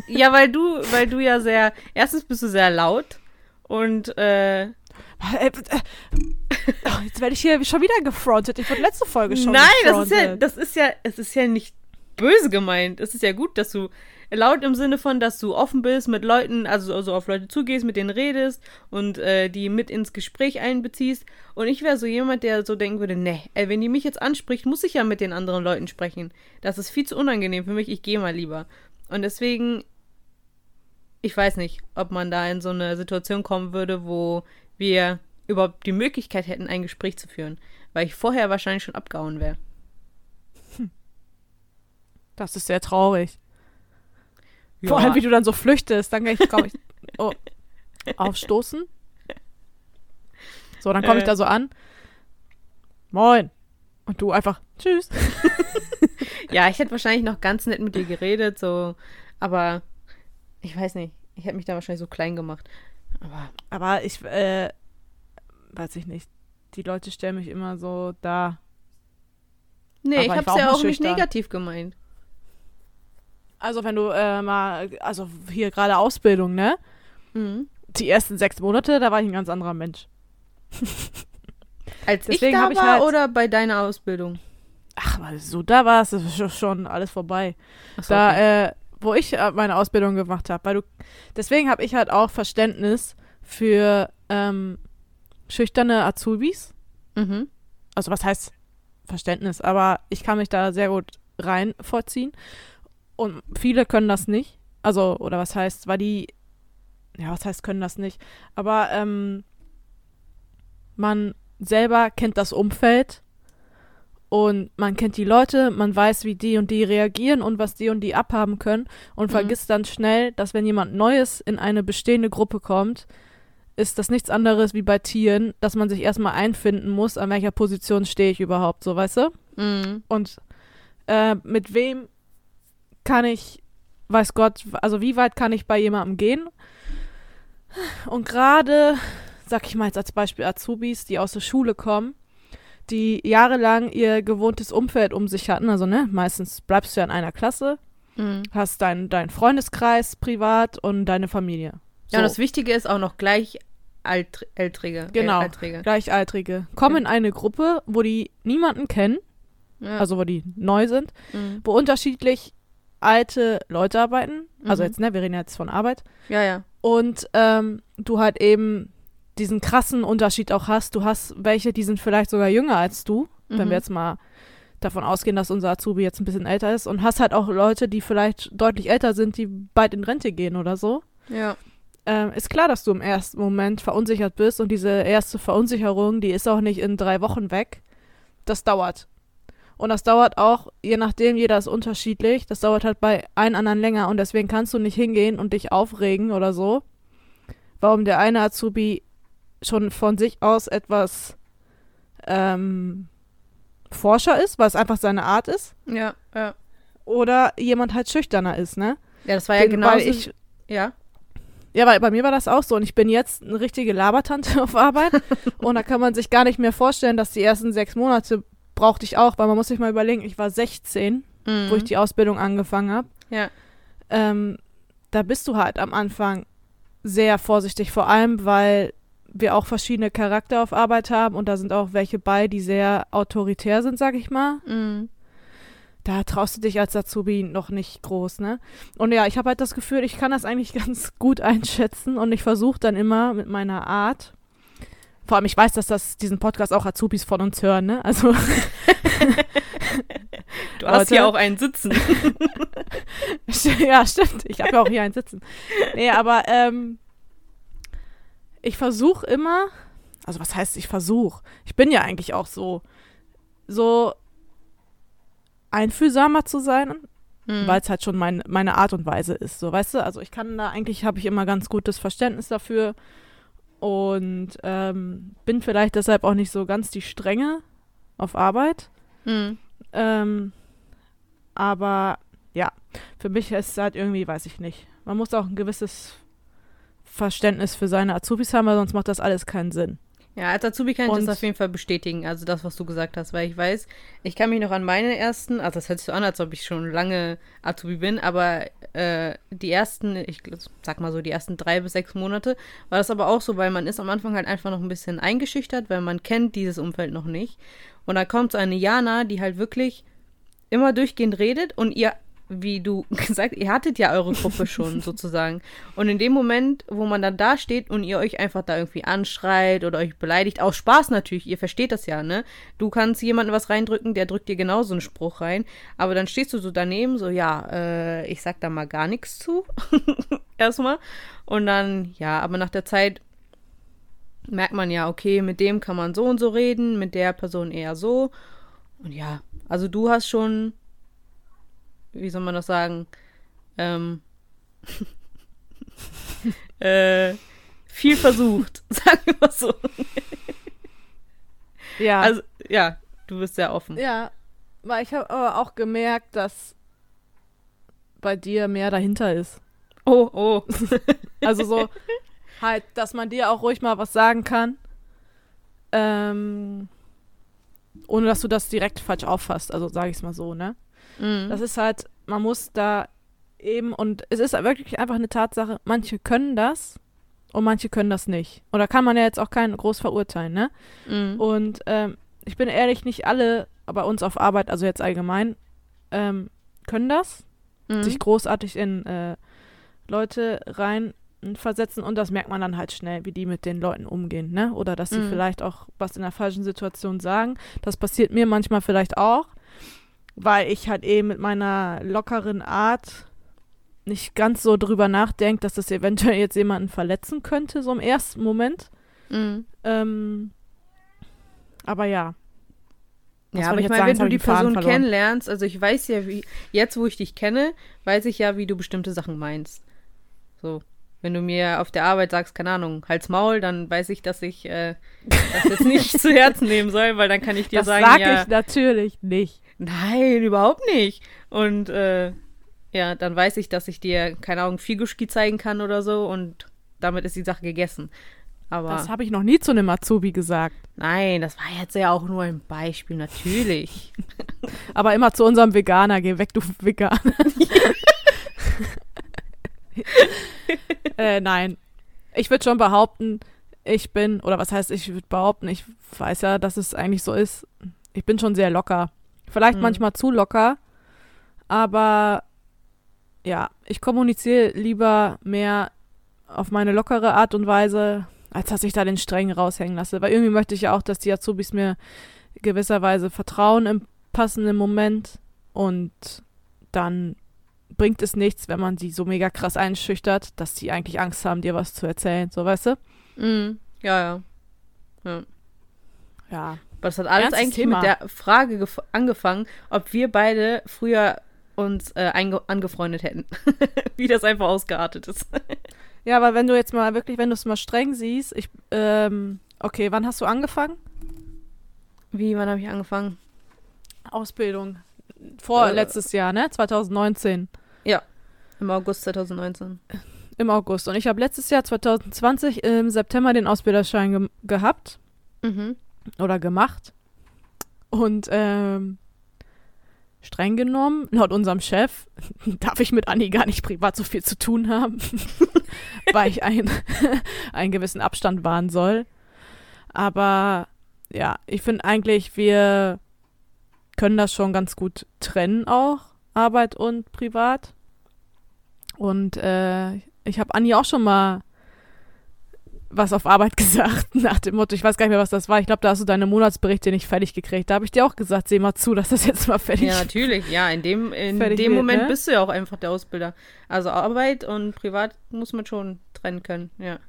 Ja, weil du, weil du ja sehr, erstens bist du sehr laut und äh, Äh, äh, oh, jetzt werde ich hier schon wieder gefrontet. Ich wurde letzte Folge schon Nein, das ist ja, gefrontet. das ist ja, es ist ja nicht böse gemeint. Es ist ja gut, dass du laut im Sinne von, dass du offen bist mit Leuten, also, also auf Leute zugehst, mit denen redest und äh, die mit ins Gespräch einbeziehst. Und ich wäre so jemand, der so denken würde, ey, wenn die mich jetzt anspricht, muss ich ja mit den anderen Leuten sprechen. Das ist viel zu unangenehm für mich, ich gehe mal lieber. Und deswegen, ich weiß nicht, ob man da in so eine Situation kommen würde, wo wir überhaupt die Möglichkeit hätten, ein Gespräch zu führen. Weil ich vorher wahrscheinlich schon abgehauen wäre. Das ist sehr traurig. Vor allem, wie du dann so flüchtest. Dann kann ich, komm ich oh, aufstoßen. So, dann komme ich Äh. da so an. Moin. Und du einfach, tschüss. Ja, ich hätte wahrscheinlich noch ganz nett mit dir geredet, so, aber ich weiß nicht. Ich hätte mich da wahrscheinlich so klein gemacht. Aber Aber ich, äh, weiß ich nicht. Die Leute stellen mich immer so da. nee, Aber ich hab's war auch ja auch nicht schüchtern. negativ gemeint. Also, wenn du äh, mal, also hier gerade Ausbildung, ne? Mhm. Die ersten sechs Monate, da war ich ein ganz anderer Mensch. Als Deswegen ich da ich war halt- oder bei deiner Ausbildung? Ach, weil so da war es, schon- alles vorbei. Achso, da, okay. äh, wo ich äh, meine Ausbildung gemacht habe. Weil du, deswegen habe ich halt auch Verständnis für ähm, schüchterne Azubis. mhm. Also was heißt Verständnis, aber ich kann mich da sehr gut rein vorziehen. Und viele können das nicht. Also, oder was heißt, weil die, ja, was heißt, können das nicht. Aber ähm, man selber kennt das Umfeld und man kennt die Leute, man weiß, wie die und die reagieren und was die und die abhaben können und Mhm. vergisst dann schnell, dass wenn jemand Neues in eine bestehende Gruppe kommt, ist das nichts anderes wie bei Tieren, dass man sich erstmal einfinden muss, an welcher Position stehe ich überhaupt, so weißt du? Mhm. Und äh, mit wem kann ich, weiß Gott, also wie weit kann ich bei jemandem gehen? Und gerade, sag ich mal jetzt als Beispiel Azubis, die aus der Schule kommen, die jahrelang ihr gewohntes Umfeld um sich hatten. Also, ne, meistens bleibst du ja in einer Klasse, Mhm. hast deinen dein Freundeskreis privat und deine Familie. Ja, und das Wichtige ist auch noch gleich alt, ältrige. Genau. Ältrige. Gleichaltrige kommen in eine Gruppe, wo die niemanden kennen, Ja. also wo die neu sind, mhm. wo unterschiedlich alte Leute arbeiten. Also Mhm. jetzt, ne, wir reden jetzt von Arbeit. ja, ja. Und ähm, du halt eben diesen krassen Unterschied auch hast. Du hast welche, die sind vielleicht sogar jünger als du, wenn Mhm. wir jetzt mal davon ausgehen, dass unser Azubi jetzt ein bisschen älter ist. Und hast halt auch Leute, die vielleicht deutlich älter sind, die bald in Rente gehen oder so. Ja. Ähm, ist klar, dass du im ersten Moment verunsichert bist und diese erste Verunsicherung, die ist auch nicht in drei Wochen weg. Das dauert. Und das dauert auch, je nachdem, jeder ist unterschiedlich. Das dauert halt bei einem anderen länger und deswegen kannst du nicht hingehen und dich aufregen oder so. Warum der eine Azubi schon von sich aus etwas ähm, Forscher ist, weil es einfach seine Art ist. Ja, ja. Oder jemand halt schüchterner ist, ne? Ja, das war ja genau. weil ich, ja. Ja, weil bei mir war das auch so. Und ich bin jetzt eine richtige Labertante auf Arbeit. und da kann man sich gar nicht mehr vorstellen, dass die ersten sechs Monate brauchte ich auch, weil man muss sich mal überlegen, ich war 16, Mhm. wo ich die Ausbildung angefangen habe. Ja. Ähm, da bist du halt am Anfang sehr vorsichtig, vor allem, weil wir auch verschiedene Charakter auf Arbeit haben und da sind auch welche bei, die sehr autoritär sind, sag ich mal. Mhm. Da traust du dich als Azubi noch nicht groß, ne? Und ja, ich habe halt das Gefühl, ich kann das eigentlich ganz gut einschätzen und ich versuche dann immer mit meiner Art. Vor allem, ich weiß, dass das diesen Podcast auch Azubis von uns hören, ne? Also Du hast ja auch einen Sitzen. ja, stimmt. Ich habe ja auch hier einen sitzen. Nee, aber ähm, ich versuche immer, also was heißt ich versuche? Ich bin ja eigentlich auch so, so einfühlsamer zu sein, Mhm. weil es halt schon mein, meine Art und Weise ist. So, weißt du, also ich kann da eigentlich, habe ich immer ganz gutes Verständnis dafür und ähm, bin vielleicht deshalb auch nicht so ganz die Strenge auf Arbeit. Mhm. Ähm, aber ja, für mich ist es halt irgendwie, weiß ich nicht. Man muss auch ein gewisses Verständnis für seine Azubis haben, weil sonst macht das alles keinen Sinn. Ja, als Azubi kann ich Und- das auf jeden Fall bestätigen, also das, was du gesagt hast, weil ich weiß, ich kann mich noch an meine ersten, also das hört sich so an, als ob ich schon lange Azubi bin, aber äh, die ersten, ich sag mal so, die ersten drei bis sechs Monate war das aber auch so, weil man ist am Anfang halt einfach noch ein bisschen eingeschüchtert, weil man kennt dieses Umfeld noch nicht. Und da kommt so eine Jana, die halt wirklich immer durchgehend redet und ihr, wie du gesagt, ihr hattet ja eure Gruppe schon sozusagen. Und in dem Moment, wo man dann da steht und ihr euch einfach da irgendwie anschreit oder euch beleidigt, aus Spaß natürlich, ihr versteht das ja, ne? Du kannst jemandem was reindrücken, der drückt dir genauso einen Spruch rein, aber dann stehst du so daneben, so, ja, äh, ich sag da mal gar nichts zu. Erstmal. Und dann, ja, aber nach der Zeit merkt man ja, okay, mit dem kann man so und so reden, mit der Person eher so. Und ja, also du hast schon, wie soll man das sagen, ähm, äh, viel versucht, sagen wir mal so. Ja, Also, ja, du bist sehr offen. ja, weil ich habe aber auch gemerkt, dass bei dir mehr dahinter ist. Oh, oh. Also so halt, dass man dir auch ruhig mal was sagen kann, ähm, ohne dass du das direkt falsch auffasst. Also sage ich es mal so, ne? Mhm. Das ist halt, man muss da eben, und es ist wirklich einfach eine Tatsache, manche können das und manche können das nicht. Und da kann man ja jetzt auch keinen groß verurteilen, ne? Mhm. Und ähm, ich bin ehrlich, nicht alle bei uns auf Arbeit, also jetzt allgemein, ähm, können das, Mhm. sich großartig in äh, Leute rein versetzen und das merkt man dann halt schnell, wie die mit den Leuten umgehen, ne? Oder dass sie Mhm. vielleicht auch was in der falschen Situation sagen. Das passiert mir manchmal vielleicht auch, weil ich halt eben mit meiner lockeren Art nicht ganz so drüber nachdenke, dass das eventuell jetzt jemanden verletzen könnte, so im ersten Moment. Mhm. Ähm, aber ja. Was Ja, aber ich meine, wenn du die Person verloren. kennenlernst, also ich weiß ja, wie, jetzt wo ich dich kenne, weiß ich ja, wie du bestimmte Sachen meinst. So. Wenn du mir auf der Arbeit sagst, keine Ahnung, Hals Maul, dann weiß ich, dass ich äh, das jetzt nicht zu Herzen nehmen soll, weil dann kann ich dir Das sagen, sag ja, ich natürlich nicht. Nein, überhaupt nicht. Und äh, ja, dann weiß ich, dass ich dir, keine Ahnung, Figuschki zeigen kann oder so und damit ist die Sache gegessen. Aber Das habe ich noch nie zu einem Azubi gesagt. nein, das war jetzt ja auch nur ein Beispiel, natürlich. Aber immer zu unserem Veganer. Geh weg, du Veganer. äh, nein. Ich würde schon behaupten, ich bin, oder was heißt, ich würde behaupten, ich weiß ja, dass es eigentlich so ist. Ich bin schon sehr locker. Vielleicht Mhm. manchmal zu locker, aber ja, ich kommuniziere lieber mehr auf meine lockere Art und Weise, als dass ich da den Streng raushängen lasse. Weil irgendwie möchte ich ja auch, dass die Azubis mir gewisserweise vertrauen im passenden Moment und dann bringt es nichts, wenn man sie so mega krass einschüchtert, dass sie eigentlich Angst haben, dir was zu erzählen, so weißt du? Mhm. Ja, ja. Ja. Ja. Aber das hat alles Ernstes eigentlich Thema. mit der Frage gef- angefangen, ob wir beide früher uns äh, angefreundet hätten. Wie das einfach ausgeartet ist. Ja, aber wenn du jetzt mal wirklich, wenn du es mal streng siehst, ich, ähm, okay, wann hast du angefangen? Wie, wann habe ich angefangen? Ausbildung. Vor Äh. letztes Jahr, ne? 2019. Im August 2019. Im August. Und ich habe letztes Jahr, 2020, im September den Ausbilderschein ge gehabt Mhm. Oder gemacht. Und ähm, streng genommen, laut unserem Chef, darf ich mit Anni gar nicht privat so viel zu tun haben, weil ich ein, einen gewissen Abstand wahren soll. Aber ja, ich finde eigentlich, wir können das schon ganz gut trennen auch, Arbeit und Privat. Und äh, ich habe Anni auch schon mal was auf Arbeit gesagt, nach dem Motto, ich weiß gar nicht mehr, was das war. Ich glaube, da hast du deine Monatsberichte nicht fertig gekriegt. Da habe ich dir auch gesagt, seh mal zu, dass das jetzt mal fertig Ja, natürlich. Ja, in dem, in dem wird, Moment ne? bist du ja auch einfach der Ausbilder. Also Arbeit und Privat muss man schon trennen können, ja.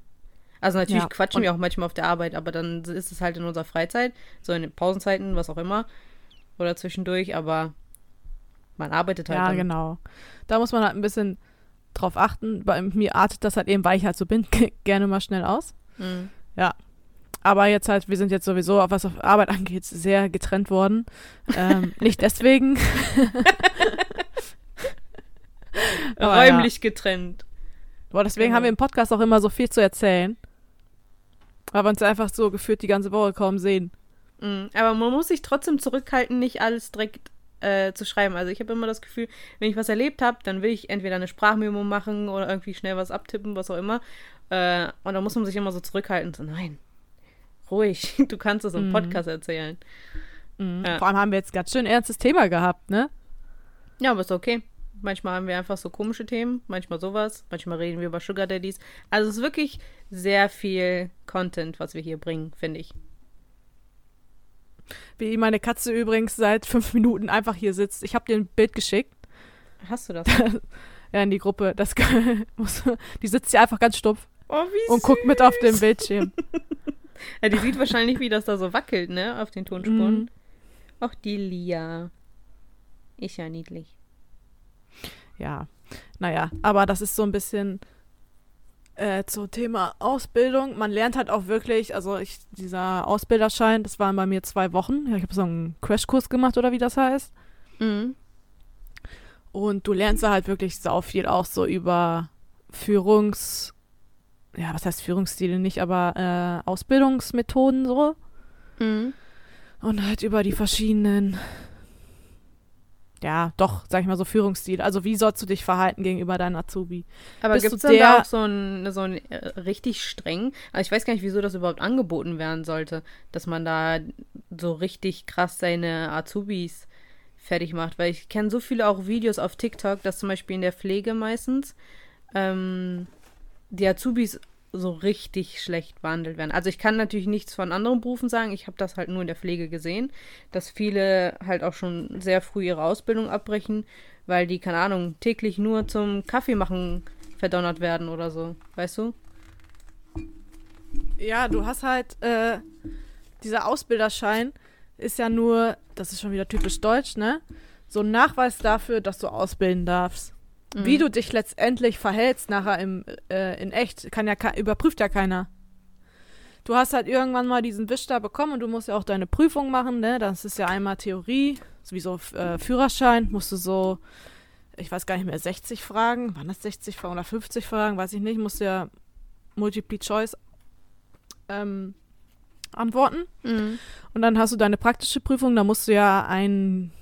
Also natürlich Ja, quatschen wir auch manchmal auf der Arbeit, aber dann ist es halt in unserer Freizeit, so in den Pausenzeiten, was auch immer. Oder zwischendurch, aber man arbeitet halt. Ja, dann. genau. Da muss man halt ein bisschen drauf achten. Bei mir artet das halt eben, weil ich halt so bin, gerne mal schnell aus. Mhm. Aber jetzt halt, wir sind jetzt sowieso, was auf Arbeit angeht, sehr getrennt worden. Ähm, nicht deswegen. Räumlich getrennt. Boah, deswegen Genau. haben wir im Podcast auch immer so viel zu erzählen. Weil wir uns einfach so gefühlt die ganze Woche kaum sehen. Mhm. Aber man muss sich trotzdem zurückhalten, nicht alles direkt äh, zu schreiben. Also ich habe immer das Gefühl, wenn ich was erlebt habe, dann will ich entweder eine Sprachmemo machen oder irgendwie schnell was abtippen, was auch immer. Äh, und da muss man sich immer so zurückhalten. So, nein, ruhig, du kannst es im Mhm. Podcast erzählen. Mhm. Ja. Vor allem haben wir jetzt ganz schön ernstes Thema gehabt, ne? Ja, aber ist okay. Manchmal haben wir einfach so komische Themen, manchmal sowas, manchmal reden wir über Sugar Daddies. Also es ist wirklich sehr viel Content, was wir hier bringen, finde ich. Wie meine Katze übrigens seit fünf Minuten einfach hier sitzt. Ich habe dir ein Bild geschickt. Hast du das? Ja, in die Gruppe. Das muss, die sitzt hier einfach ganz stumpf Oh, und guckt mit auf dem Bildschirm. Ja, die sieht wahrscheinlich, wie das da so wackelt, ne? Auf den Tonspuren. Mhm. Ach, die Lia. Ist ja niedlich. Ja, naja, aber das ist so ein bisschen äh, zum Thema Ausbildung. Man lernt halt auch wirklich, also ich, dieser Ausbilderschein, das waren bei mir zwei Wochen. Ich habe so einen Crashkurs gemacht oder wie das heißt. Mhm. Und du lernst da halt wirklich sau viel auch so über Führungs, ja, was heißt Führungsstile nicht, aber äh, Ausbildungsmethoden so. Mhm. Und halt über die verschiedenen, ja, doch, sag ich mal so Führungsstile. Also wie sollst du dich verhalten gegenüber deinem Azubi? Aber gibt es du dann da auch so ein, so ein äh, richtig streng? Also ich weiß gar nicht, wieso das überhaupt angeboten werden sollte, dass man da so richtig krass seine Azubis fertig macht. Weil ich kenne so viele auch Videos auf TikTok, dass zum Beispiel in der Pflege meistens ähm, die Azubis so richtig schlecht behandelt werden. Also ich kann natürlich nichts von anderen Berufen sagen. Ich habe das halt nur in der Pflege gesehen, dass viele halt auch schon sehr früh ihre Ausbildung abbrechen, weil die, keine Ahnung, täglich nur zum Kaffee machen verdonnert werden oder so. Weißt du? Ja, du hast halt, äh, dieser Ausbilderschein ist ja nur, das ist schon wieder typisch deutsch, ne? So ein Nachweis dafür, dass du ausbilden darfst. Mhm. Wie du dich letztendlich verhältst nachher im, äh, in echt, kann ja überprüft ja keiner. Du hast halt irgendwann mal diesen Wisch da bekommen und du musst ja auch deine Prüfung machen, ne? Das ist ja einmal Theorie, sowieso äh, Führerschein, musst du so, ich weiß gar nicht mehr, 60 Fragen, waren das 60 Fragen oder 50 Fragen, weiß ich nicht, musst ja Multiple Choice ähm, antworten. Mhm. Und dann hast du deine praktische Prüfung, da musst du ja ein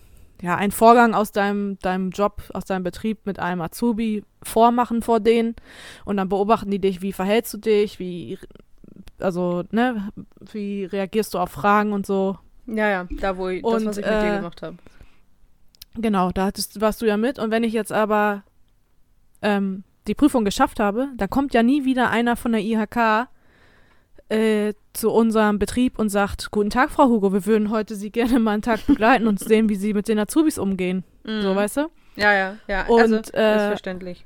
ja, einen Vorgang aus deinem, deinem Job, aus deinem Betrieb mit einem Azubi vormachen vor denen und dann beobachten die dich, wie verhältst du dich, wie, also, ne, wie reagierst du auf Fragen und so. Ja, ja, da wo ich, das, Und, was ich mit dir äh, gemacht habe. Genau, da hattest, warst du ja mit und wenn ich jetzt aber ähm, die Prüfung geschafft habe, dann kommt ja nie wieder einer von der IHK äh, zu unserem Betrieb und sagt, guten Tag, Frau Hugo, wir würden heute Sie gerne mal einen Tag begleiten und sehen, wie Sie mit den Azubis umgehen. Mhm. So, weißt du? Ja, ja, ja. Und, also, äh, ist verständlich.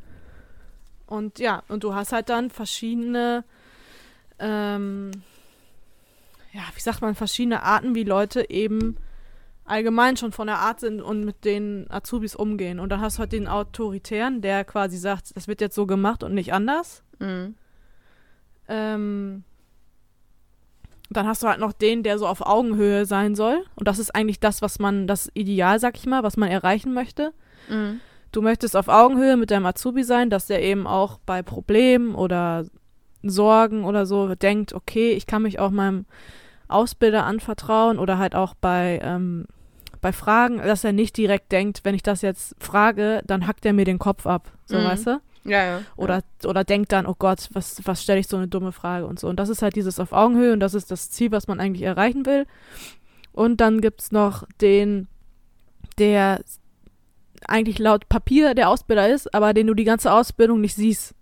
Und ja, und du hast halt dann verschiedene, ähm, ja, wie sagt man, verschiedene Arten, wie Leute eben allgemein schon von der Art sind und mit den Azubis umgehen. Und dann hast du halt den Autoritären, der quasi sagt, das wird jetzt so gemacht und nicht anders. Mhm. Ähm, dann hast du halt noch den, der so auf Augenhöhe sein soll. Und das ist eigentlich das, was man, das Ideal, sag ich mal, was man erreichen möchte. Mhm. Du möchtest auf Augenhöhe mit deinem Azubi sein, dass der eben auch bei Problemen oder Sorgen oder so denkt, okay, ich kann mich auch meinem Ausbilder anvertrauen oder halt auch bei, ähm, bei Fragen, dass er nicht direkt denkt, wenn ich das jetzt frage, dann hackt er mir den Kopf ab. So, Mhm. weißt du? Ja, ja. Oder, oder denkt dann, oh Gott, was, was stelle ich so eine dumme Frage und so. Und das ist halt dieses auf Augenhöhe und das ist das Ziel, was man eigentlich erreichen will. Und dann gibt es noch den, der eigentlich laut Papier der Ausbilder ist, aber den du die ganze Ausbildung nicht siehst,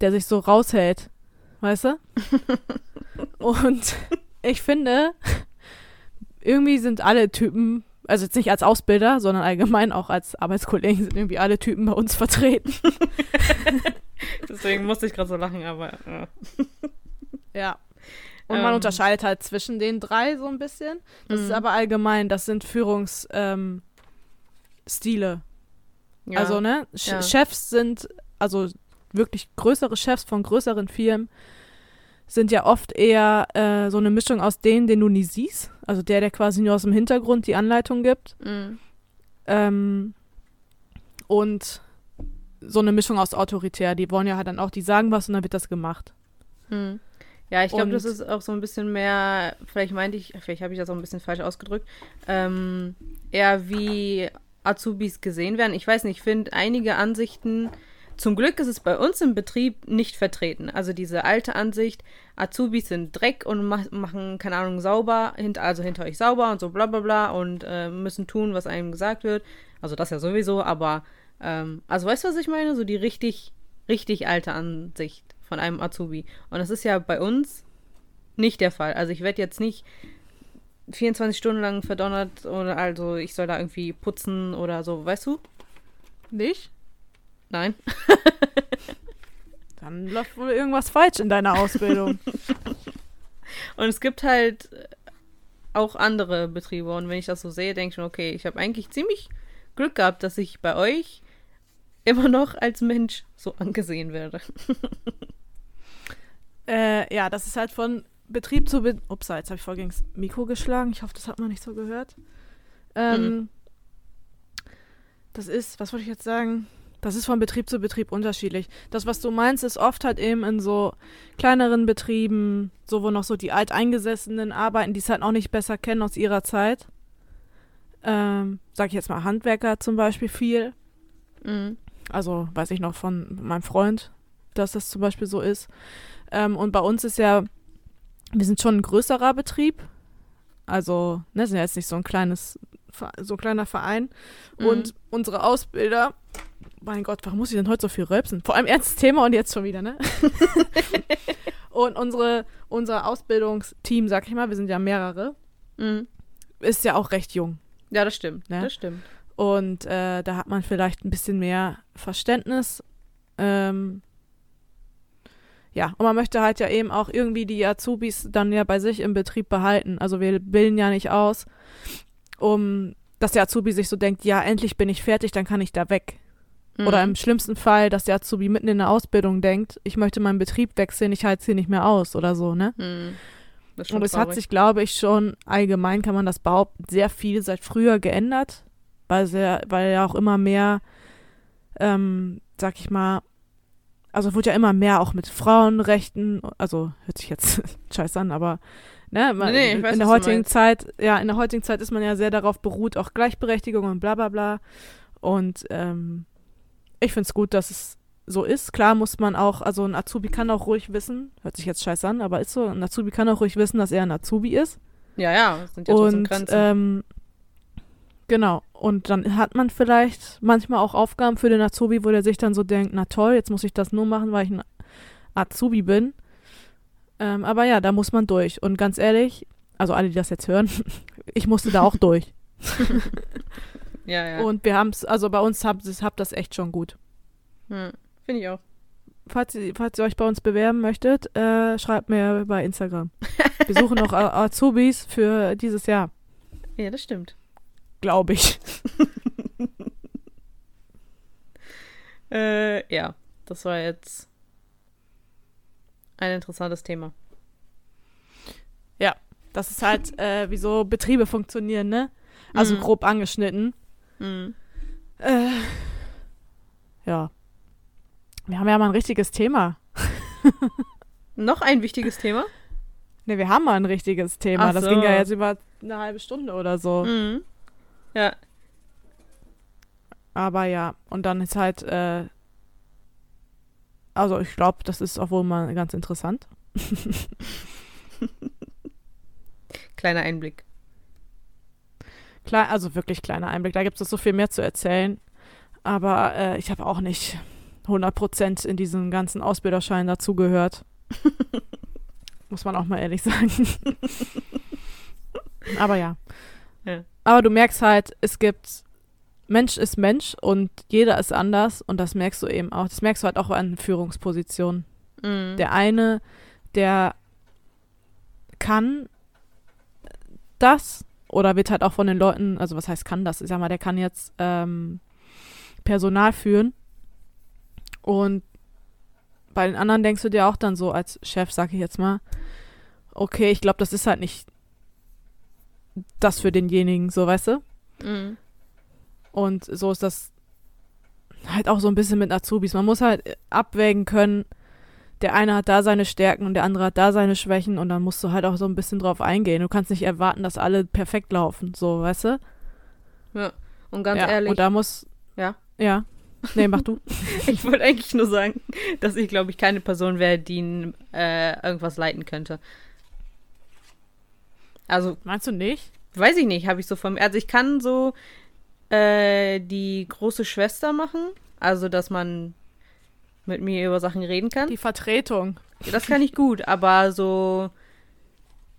der sich so raushält. Weißt du? und ich finde, irgendwie sind alle Typen, also jetzt nicht als Ausbilder, sondern allgemein auch als Arbeitskollegen, sind irgendwie alle Typen bei uns vertreten. Deswegen musste ich gerade so lachen, aber. Ja. Ja. Und man Ähm. unterscheidet halt zwischen den drei so ein bisschen. Das ist Mhm. aber allgemein, das sind Führungsstile. Ähm. Ja. Also, ne? Ch Ja. Chefs sind, also wirklich größere Chefs von größeren Firmen, sind ja oft eher äh, so eine Mischung aus denen, den du nie siehst. Also der, der quasi nur aus dem Hintergrund die Anleitung gibt. Mhm. Ähm, und so eine Mischung aus autoritär. Die wollen ja halt dann auch, die sagen was und dann wird das gemacht. Hm. Ja, ich glaube, das ist auch so ein bisschen mehr, vielleicht meinte ich, vielleicht habe ich das auch ein bisschen falsch ausgedrückt, ähm, eher wie Azubis gesehen werden. Ich weiß nicht, ich finde einige Ansichten, zum Glück ist es bei uns im Betrieb nicht vertreten. Also diese alte Ansicht, Azubis sind Dreck und mach, machen, keine Ahnung, sauber, also hinter euch sauber und so bla bla bla und äh, müssen tun, was einem gesagt wird. Also das ja sowieso, aber ähm, also weißt du, was ich meine? So die richtig, richtig alte Ansicht von einem Azubi. Und das ist ja bei uns nicht der Fall. Also ich werde jetzt nicht 24 Stunden lang verdonnert oder also ich soll da irgendwie putzen oder so, weißt du? Nicht? Nein. Dann läuft wohl irgendwas falsch in deiner Ausbildung. Und es gibt halt äh, auch andere Betriebe. Und wenn ich das so sehe, denke ich schon, okay, ich habe eigentlich ziemlich Glück gehabt, dass ich bei euch immer noch als Mensch so angesehen werde. Äh, ja, das ist halt von Betrieb zu Betrieb. Ups, jetzt habe ich voll gegen das Mikro geschlagen. Ich hoffe, das hat man nicht so gehört. Ähm, Mhm. Das ist, was wollte ich jetzt sagen? Das ist von Betrieb zu Betrieb unterschiedlich. Das, was du meinst, ist oft halt eben in so kleineren Betrieben, so wo noch so die Alteingesessenen arbeiten, die es halt auch nicht besser kennen aus ihrer Zeit. Ähm, sag ich jetzt mal Handwerker zum Beispiel viel. Mhm. Also weiß ich noch von meinem Freund, dass das zum Beispiel so ist. Ähm, und bei uns ist ja, wir sind schon ein größerer Betrieb. Also, ne, sind ja jetzt nicht so ein kleines, so ein kleiner Verein. Mhm. Und unsere Ausbilder, mein Gott, warum muss ich denn heute so viel rülpsen? Vor allem ernstes Thema und jetzt schon wieder, ne? und unsere, unser Ausbildungsteam, sag ich mal, wir sind ja mehrere, Mhm. ist ja auch recht jung. Ja, das stimmt. Ne? Das stimmt. Und äh, da hat man vielleicht ein bisschen mehr Verständnis. Ähm, ja, und man möchte halt ja eben auch irgendwie die Azubis dann ja bei sich im Betrieb behalten. Also wir bilden ja nicht aus, um dass der Azubi sich so denkt, ja, endlich bin ich fertig, dann kann ich da weg. Mhm. Oder im schlimmsten Fall, dass der Azubi mitten in der Ausbildung denkt, ich möchte meinen Betrieb wechseln, ich halte es hier nicht mehr aus oder so, ne? Mhm. Und es hat sich, glaube ich, schon allgemein, kann man das behaupten, sehr viel seit früher geändert, weil, sehr, weil ja auch immer mehr, ähm, sag ich mal, also wurde ja immer mehr auch mit Frauenrechten, also hört sich jetzt scheiß an, aber ne, man, Nee, weiß, in der heutigen. Zeit, ja, in der heutigen Zeit ist man ja sehr darauf beruht, auch Gleichberechtigung und bla bla bla. Und ähm, ich finde es gut, dass es so ist. Klar muss man auch, also ein Azubi kann auch ruhig wissen, hört sich jetzt scheiß an, aber ist so, ein Azubi kann auch ruhig wissen, dass er ein Azubi ist. Ja, ja, das sind ja Und Grenzen. ähm, genau. Und dann hat man vielleicht manchmal auch Aufgaben für den Azubi, wo der sich dann so denkt, na toll, jetzt muss ich das nur machen, weil ich ein Azubi bin. Ähm, aber ja, da muss man durch. Und ganz ehrlich, also alle, die das jetzt hören, ich musste da auch durch. ja, ja. Und wir haben es, also bei uns habt ihr habt das echt schon gut. Hm, Finde ich auch. Falls ihr, falls ihr euch bei uns bewerben möchtet, äh, schreibt mir bei Instagram. Wir suchen noch Azubis für dieses Jahr, Ja, das stimmt. glaube ich. Äh, ja, das war jetzt ein interessantes Thema. Das ist halt, äh, wie so Betriebe funktionieren, ne? Also Mhm. grob angeschnitten. Mhm. Äh, ja. Wir haben ja mal ein richtiges Thema. Noch ein wichtiges Thema. Ne, wir haben mal ein richtiges Thema. Ach das so. ging ja jetzt über eine halbe Stunde oder so. Mhm. Ja, Aber ja, und dann ist halt, äh, also ich glaube, das ist auch wohl mal ganz interessant. kleiner Einblick. Klar, also wirklich kleiner Einblick. Da gibt es so viel mehr zu erzählen. Aber äh, ich habe auch nicht 100% in diesen ganzen Ausbilderschein dazugehört. Muss man auch mal ehrlich sagen. Aber ja. Ja. Aber du merkst halt, es gibt, Mensch ist Mensch und jeder ist anders und das merkst du eben auch. Das merkst du halt auch an Führungspositionen. Mhm. Der eine, der kann das oder wird halt auch von den Leuten, also was heißt kann das? Ich sag mal, der kann jetzt ähm, Personal führen und bei den anderen denkst du dir auch dann so als Chef, sag ich jetzt mal, okay, ich glaube, das ist halt nicht das für denjenigen, so weißt du? Mhm. Und so ist das halt auch so ein bisschen mit Azubis. Man muss halt abwägen können, der eine hat da seine Stärken und der andere hat da seine Schwächen und dann musst du halt auch so ein bisschen drauf eingehen. Du kannst nicht erwarten, dass alle perfekt laufen, so, weißt du? Ja. Und ganz ja, ehrlich, Und da muss. Ja. Ja. Nee, mach du. ich wollte eigentlich nur sagen, dass ich, glaube ich, keine Person wäre, die äh, irgendwas leiten könnte. Also, Meinst du nicht? weiß ich nicht, habe ich so von mir. Also, ich kann so äh, die große Schwester machen. Also, dass man mit mir über Sachen reden kann. Die Vertretung. Das kann ich gut, aber so.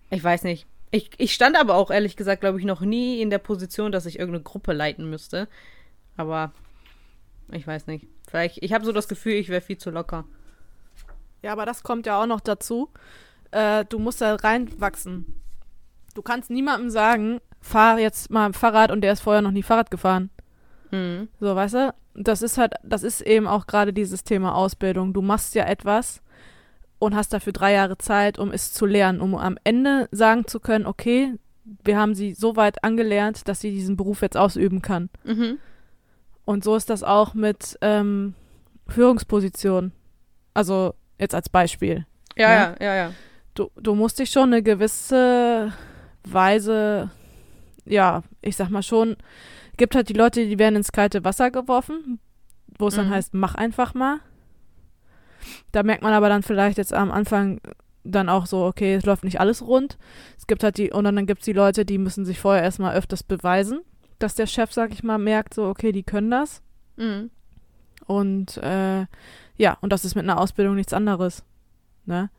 Ich weiß nicht. Ich, ich stand aber auch ehrlich gesagt, glaube ich, noch nie in der Position, dass ich irgendeine Gruppe leiten müsste. Aber ich weiß nicht. Vielleicht, ich habe so das Gefühl, ich wäre viel zu locker. Ja, aber das kommt ja auch noch dazu. Äh, du musst da reinwachsen. Du kannst niemandem sagen, fahr jetzt mal ein Fahrrad und der ist vorher noch nie Fahrrad gefahren. Mhm. So, weißt du? Das ist halt, das ist eben auch gerade dieses Thema Ausbildung. Du machst ja etwas und hast dafür drei Jahre Zeit, um es zu lernen, um am Ende sagen zu können, okay, wir haben sie so weit angelernt, dass sie diesen Beruf jetzt ausüben kann. Mhm. Und so ist das auch mit ähm, Führungspositionen. Also jetzt als Beispiel. Ja, Ne? ja, ja, ja. Du, du musst dich schon eine gewisse Weise, ja, ich sag mal schon, gibt halt die Leute, die werden ins kalte Wasser geworfen, wo es dann Mhm. heißt, mach einfach mal. Da merkt man aber dann vielleicht jetzt am Anfang dann auch so, okay, es läuft nicht alles rund. Es gibt halt die, und dann gibt es die Leute, die müssen sich vorher erstmal öfters beweisen, dass der Chef, sag ich mal, merkt, so, okay, die können das. Mhm. Und äh, ja, und das ist mit einer Ausbildung nichts anderes. Ne?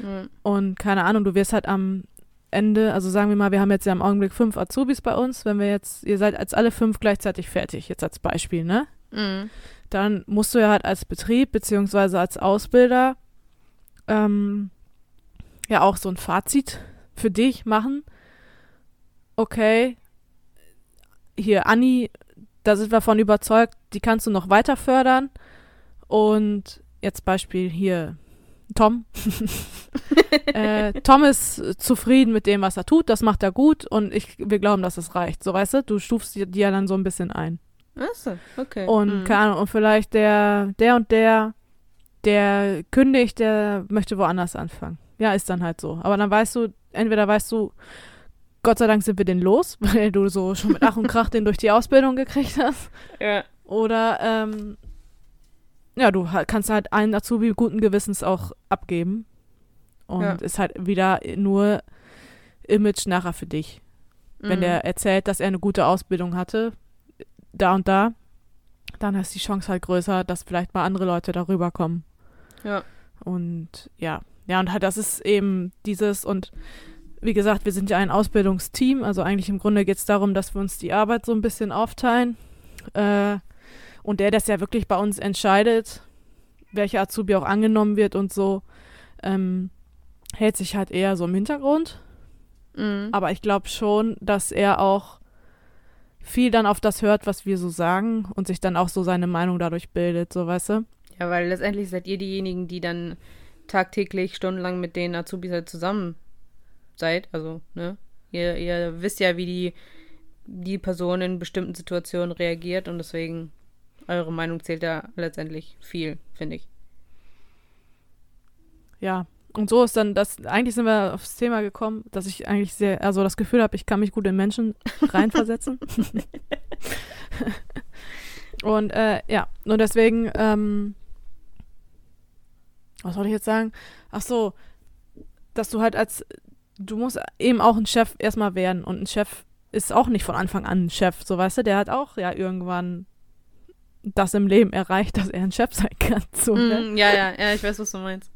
Mhm. Und keine Ahnung, du wirst halt am Ende, also sagen wir mal, wir haben jetzt ja im Augenblick fünf Azubis bei uns, wenn wir jetzt, ihr seid als alle fünf gleichzeitig fertig, jetzt als Beispiel, ne? Mhm. Dann musst du ja halt als Betrieb beziehungsweise als Ausbilder ähm, ja auch so ein Fazit für dich machen. Okay, hier Anni, da sind wir von überzeugt, die kannst du noch weiter fördern. Und jetzt Beispiel hier Tom. äh, Tom ist zufrieden mit dem, was er tut, das macht er gut und ich, wir glauben, dass es reicht. So, weißt du, du stufst die ja dann so ein bisschen ein. Achso, okay. Und mhm. keine Ahnung, und vielleicht der, der und der, der kündigt, der möchte woanders anfangen. Ja, ist dann halt so. Aber dann weißt du, entweder weißt du, Gott sei Dank sind wir den los, weil du so schon mit Ach und Krach den durch die Ausbildung gekriegt hast. Ja. Oder ähm, ja, du kannst halt einen Azubi guten Gewissens auch abgeben. Und Ja. ist halt wieder nur Image nachher für dich. Wenn Mhm. der erzählt, dass er eine gute Ausbildung hatte, da und da, dann ist die Chance halt größer, dass vielleicht mal andere Leute darüber kommen. Ja. Und ja, ja, und halt das ist eben dieses und wie gesagt, wir sind ja ein Ausbildungsteam, also eigentlich im Grunde geht es darum, dass wir uns die Arbeit so ein bisschen aufteilen. Äh, und der, das ja wirklich bei uns entscheidet, welcher Azubi auch angenommen wird und so, ähm, hält sich halt eher so im Hintergrund. Mhm. Aber ich glaube schon, dass er auch viel dann auf das hört, was wir so sagen und sich dann auch so seine Meinung dadurch bildet, so weißt du? Ja, weil letztendlich seid ihr diejenigen, die dann tagtäglich stundenlang mit den Azubis halt zusammen seid. Also, ne? Ihr, ihr wisst ja, wie die, die Person in bestimmten Situationen reagiert und deswegen eure Meinung zählt ja letztendlich viel, finde ich. Ja. Und so ist dann das, eigentlich sind wir aufs Thema gekommen, dass ich eigentlich sehr, also das Gefühl habe, ich kann mich gut in Menschen reinversetzen. und äh, ja, und deswegen, ähm, was soll ich jetzt sagen? Ach so, dass du halt als, du musst eben auch ein Chef erstmal werden und ein Chef ist auch nicht von Anfang an ein Chef, so weißt du, der hat auch ja irgendwann das im Leben erreicht, dass er ein Chef sein kann. So, ne? Mm, ja, ja, ja, ich weiß, was du meinst.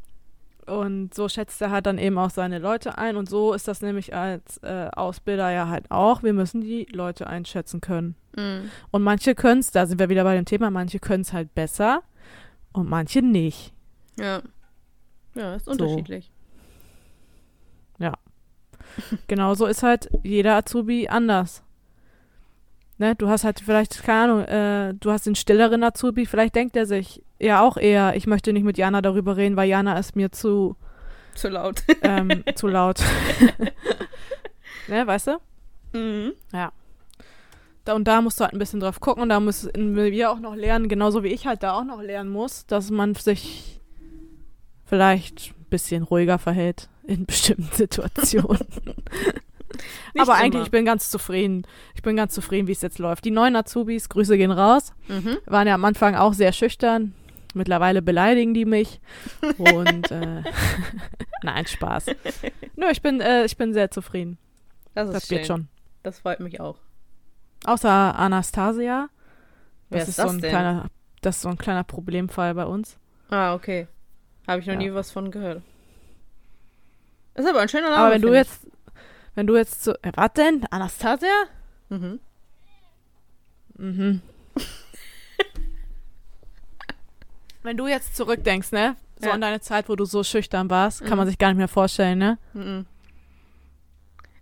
Und so schätzt er halt dann eben auch seine Leute ein. Und so ist das nämlich als äh, Ausbilder ja halt auch. Wir müssen die Leute einschätzen können. Mm. Und manche können es, da sind wir wieder bei dem Thema, manche können es halt besser und manche nicht. Ja. Ja, ist So. unterschiedlich. Genauso ist halt jeder Azubi anders. Ne, du hast halt vielleicht, keine Ahnung, äh, du hast den stilleren Azubi, vielleicht denkt er sich ja auch eher, ich möchte nicht mit Jana darüber reden, weil Jana ist mir zu, Zu laut. ähm, zu laut. ne, weißt du? Mhm. Da und da musst du halt ein bisschen drauf gucken und da müssen wir auch noch lernen, genauso wie ich halt da auch noch lernen muss, dass man sich vielleicht ein bisschen ruhiger verhält in bestimmten Situationen. Aber eigentlich, immer. ich bin ganz zufrieden. Ich bin ganz zufrieden, wie es jetzt läuft. Die neuen Azubis, Grüße gehen raus, Mhm. waren ja am Anfang auch sehr schüchtern. Mittlerweile beleidigen die mich. Und äh, nein, Spaß. Nö, ich bin, äh, ich bin sehr zufrieden. Das ist Das schön. geht schon. Das freut mich auch. Außer Anastasia. Wer Das ist das so ein denn? kleiner, das ist so ein kleiner Problemfall bei uns. Ah, okay. Habe ich noch Ja. nie was von gehört. Ist aber ein schöner Name. Aber wenn du jetzt, wenn du jetzt so, äh, was denn? Anastasia? Mhm. Mhm. wenn du jetzt zurückdenkst, ne? So Ja. an deine Zeit, wo du so schüchtern warst, kann man Mhm. sich gar nicht mehr vorstellen, ne? Mhm.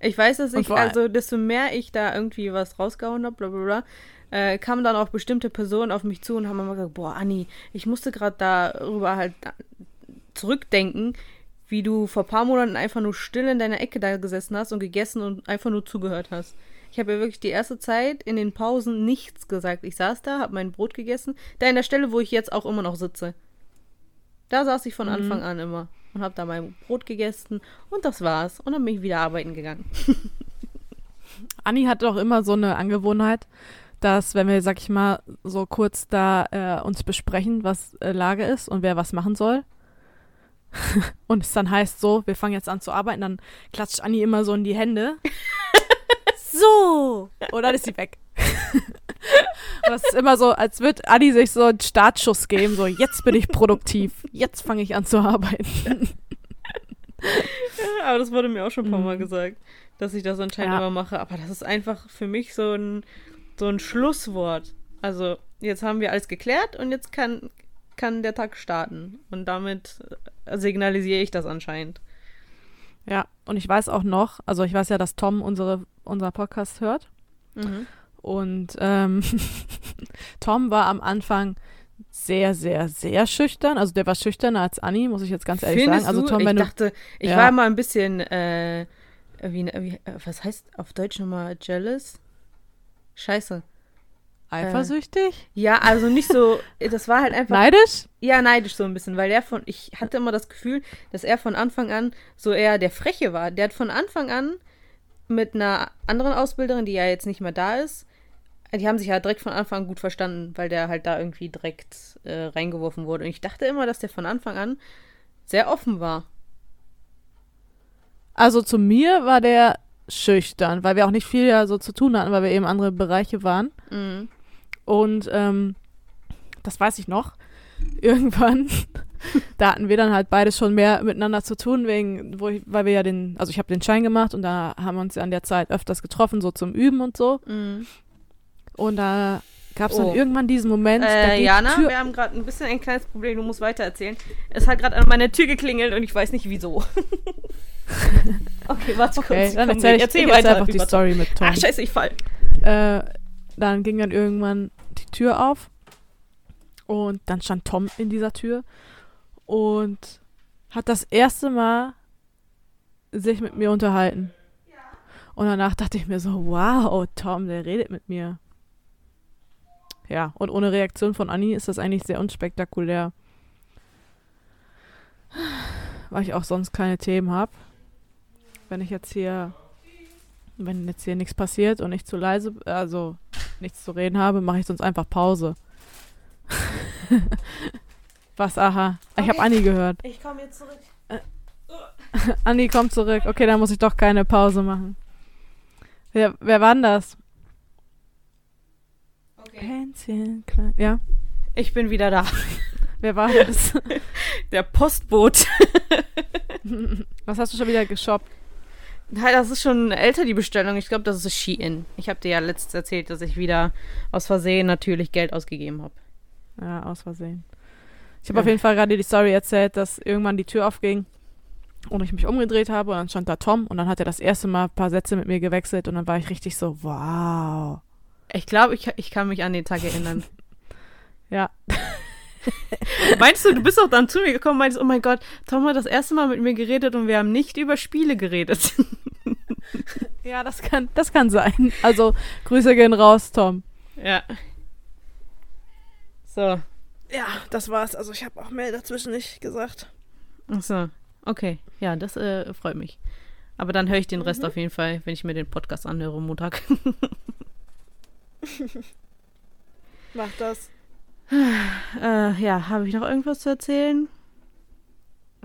Ich weiß, dass ich, also desto mehr ich da irgendwie was rausgehauen habe, bla bla bla, äh, kamen dann auch bestimmte Personen auf mich zu und haben immer gesagt, boah, Anni, ich musste gerade darüber halt da- zurückdenken, wie du vor ein paar Monaten einfach nur still in deiner Ecke da gesessen hast und gegessen und einfach nur zugehört hast. Ich habe ja wirklich die erste Zeit in den Pausen nichts gesagt. Ich saß da, habe mein Brot gegessen, da in der Stelle, wo ich jetzt auch immer noch sitze. Da saß ich von Mhm. Anfang an immer und habe da mein Brot gegessen und das war's. Und dann bin ich wieder arbeiten gegangen. Anni hat doch immer so eine Angewohnheit, dass wenn wir, sag ich mal, so kurz da äh, uns besprechen, was äh, Lage ist und wer was machen soll. und es dann heißt so, wir fangen jetzt an zu arbeiten, dann klatscht Anni immer so in die Hände. so! Und dann ist sie weg. und das ist immer so, als würde Anni sich so einen Startschuss geben, so jetzt bin ich produktiv, jetzt fange ich an zu arbeiten. Aber das wurde mir auch schon ein paar Mal Mhm. gesagt, dass ich das anscheinend Ja. immer mache. Aber das ist einfach für mich so ein, so ein Schlusswort. Also, jetzt haben wir alles geklärt und jetzt kann, kann der Tag starten. Und damit äh, signalisiere ich das anscheinend. Ja, und ich weiß auch noch, also ich weiß ja, dass Tom unsere, unser Podcast hört. Mhm. Und ähm, Tom war am Anfang sehr, sehr, sehr schüchtern. Also der war schüchterner als Anni, muss ich jetzt ganz ehrlich Findest sagen. Also du? Tom, ich wenn du. dachte, ich Ja. war mal ein bisschen, äh, wie, wie, was heißt auf Deutsch nochmal jealous? Scheiße. Eifersüchtig? Ja, also nicht so, das war halt einfach. Neidisch? Ja, neidisch so ein bisschen, weil der von, ich hatte immer das Gefühl, dass er von Anfang an so eher der Freche war. Der hat von Anfang an mit einer anderen Ausbilderin, die ja jetzt nicht mehr da ist, die haben sich ja direkt von Anfang an gut verstanden, weil der halt da irgendwie direkt äh, reingeworfen wurde. Und ich dachte immer, dass der von Anfang an sehr offen war. Also zu mir war der schüchtern, weil wir auch nicht viel ja so zu tun hatten, weil wir eben andere Bereiche waren. Mhm. Und ähm, das weiß ich noch. Irgendwann, da hatten wir dann halt beides schon mehr miteinander zu tun, wegen, wo ich, weil wir ja den, also ich habe den Schein gemacht und da haben wir uns ja an der Zeit öfters getroffen, so zum Üben und so. Mhm. Und da gab es dann Oh. irgendwann diesen Moment, Äh, Jana, wir haben gerade ein bisschen ein kleines Problem, du musst weiter erzählen. Es hat gerade an meiner Tür geklingelt und ich weiß nicht wieso. okay, warte Okay, kurz. dann erzähl ich, erzähl ich weiter. erzähl einfach die Story mit Tom. Ah, scheiße, ich fall. äh, dann ging dann irgendwann die Tür auf und dann stand Tom in dieser Tür und hat das erste Mal sich mit mir unterhalten. Und danach dachte ich mir so, wow, Tom, der redet mit mir. Ja, und ohne Reaktion von Anni ist das eigentlich sehr unspektakulär. Weil ich auch sonst keine Themen habe. Wenn ich jetzt hier, wenn jetzt hier nichts passiert und ich zu leise, also nichts zu reden habe, mache ich sonst einfach Pause. Was, aha. Ich habe. Anni gehört. Ich komme jetzt zurück. Anni kommt zurück. Okay, dann muss ich doch keine Pause machen. Wer, wer war denn das? Okay. Hänschen, klein. Ja, Ich bin wieder da. wer war das? Der Postbote. Was hast du schon wieder geshoppt? Das ist schon älter, die Bestellung. Ich glaube, das ist Shein. Ich habe dir ja letztens erzählt, dass ich wieder aus Versehen natürlich Geld ausgegeben habe. Ja, aus Versehen. Ich habe Ja. auf jeden Fall gerade die Story erzählt, dass irgendwann die Tür aufging und ich mich umgedreht habe und dann stand da Tom und dann hat er das erste Mal ein paar Sätze mit mir gewechselt und dann war ich richtig so, wow. Ich glaube, ich, ich kann mich an den Tag erinnern. Ja. Meinst du, du bist auch dann zu mir gekommen und meinst, oh mein Gott, Tom hat das erste Mal mit mir geredet und wir haben nicht über Spiele geredet. Ja, das kann, das kann sein. Also, Grüße gehen raus, Tom. ja. So. Ja, das war's. Also, ich habe auch Mail dazwischen nicht gesagt. Ach so. Okay. Ja, das äh, freut mich. Aber dann höre ich den Rest Mhm. auf jeden Fall, wenn ich mir den Podcast anhöre Montag. Mach das. Äh, ja, habe ich noch irgendwas zu erzählen?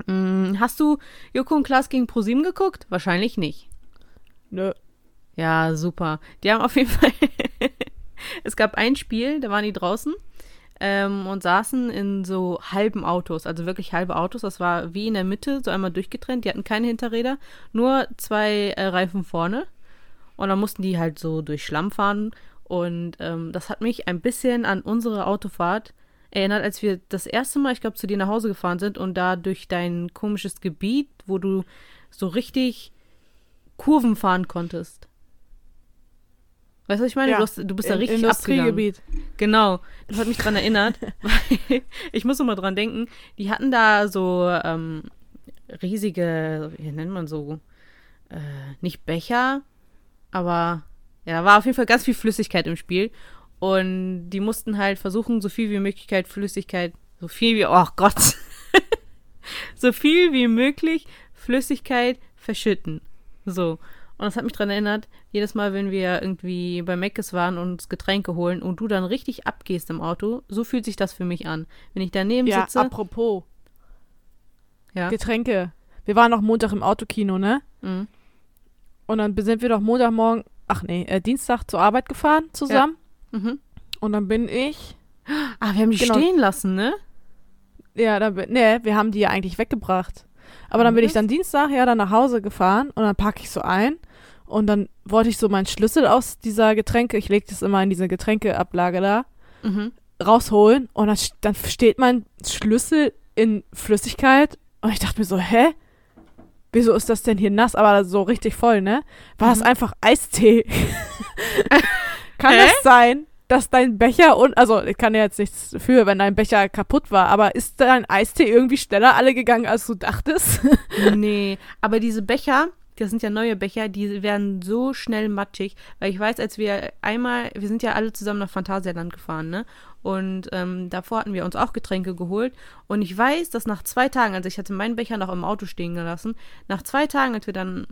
Hm, hast du Joko und Klaas gegen ProSieben geguckt? Wahrscheinlich nicht. Nö. Ja, super. Die haben auf jeden Fall. es gab ein Spiel, da waren die draußen ähm, und saßen in so halben Autos, also wirklich halbe Autos. Das war wie in der Mitte, so einmal durchgetrennt. Die hatten keine Hinterräder, nur zwei äh, Reifen vorne. Und dann mussten die halt so durch Schlamm fahren. Und ähm, das hat mich ein bisschen an unsere Autofahrt erinnert, als wir das erste Mal, ich glaube, zu dir nach Hause gefahren sind und da durch dein komisches Gebiet, wo du so richtig Kurven fahren konntest. Weißt du, was ich meine? Ja, du, hast, du bist da richtig. Industriegebiet. Genau. Das hat mich dran erinnert. weil ich muss mal dran denken. Die hatten da so ähm, riesige, wie nennt man so, äh, nicht Becher, aber ja, da war auf jeden Fall ganz viel Flüssigkeit im Spiel. Und die mussten halt versuchen, so viel wie Möglichkeit Flüssigkeit, so viel wie, oh Gott, so viel wie möglich Flüssigkeit verschütten. So. Und das hat mich dran erinnert, jedes Mal, wenn wir irgendwie bei Meckes waren und uns Getränke holen und du dann richtig abgehst im Auto, so fühlt sich das für mich an. Wenn ich daneben Ja, sitze, apropos ja. Getränke. Wir waren noch Montag im Autokino, ne? Mhm. Und dann sind wir doch Montagmorgen, ach nee, äh, Dienstag zur Arbeit gefahren zusammen. Mhm. Und dann bin ich, Ah, wir haben die Genau. stehen lassen, ne? ja, dann bin, nee, wir haben die ja eigentlich weggebracht. Aber dann bin ich Was? dann Dienstag ja dann nach Hause gefahren und dann packe ich so ein und dann wollte ich so meinen Schlüssel aus dieser Getränke, ich lege das immer in diese Getränkeablage da, Mhm. rausholen und dann, dann steht mein Schlüssel in Flüssigkeit und ich dachte mir so, hä? Wieso ist das denn hier nass, aber so richtig voll, ne? War das Mhm. einfach Eistee? Kann Hä? es sein, dass dein Becher und also ich kann ja jetzt nichts für, wenn dein Becher kaputt war, aber ist dein Eistee irgendwie schneller alle gegangen, als du dachtest? nee, aber diese Becher, das sind ja neue Becher, die werden so schnell matschig. Weil ich weiß, als wir einmal, wir sind ja alle zusammen nach Phantasialand gefahren, ne? Und ähm, davor hatten wir uns auch Getränke geholt. Und ich weiß, dass nach zwei Tagen, also ich hatte meinen Becher noch im Auto stehen gelassen, nach zwei Tagen, als wir dann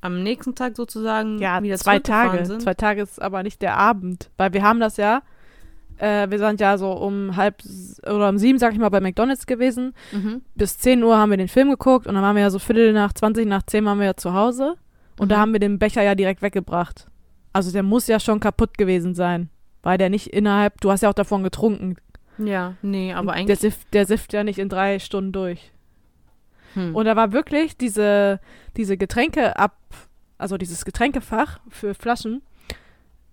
am nächsten Tag sozusagen Ja, wieder zwei Tage. sind. Zwei Tage ist aber nicht der Abend. Weil wir haben das ja, äh, wir sind ja so um halb oder um sieben, sag ich mal, bei McDonalds gewesen. Mhm. Bis 10 Uhr haben wir den Film geguckt und dann waren wir ja so Viertel nach 20 nach 10 waren wir ja zu Hause. Und da Mhm. haben wir den Becher ja direkt weggebracht. Also der muss ja schon kaputt gewesen sein. Weil der nicht innerhalb, du hast ja auch davon getrunken. Ja, nee, aber eigentlich. Der sift, der sift ja nicht in drei Stunden durch. Hm. Und da war wirklich diese, diese Getränke ab, also dieses Getränkefach für Flaschen,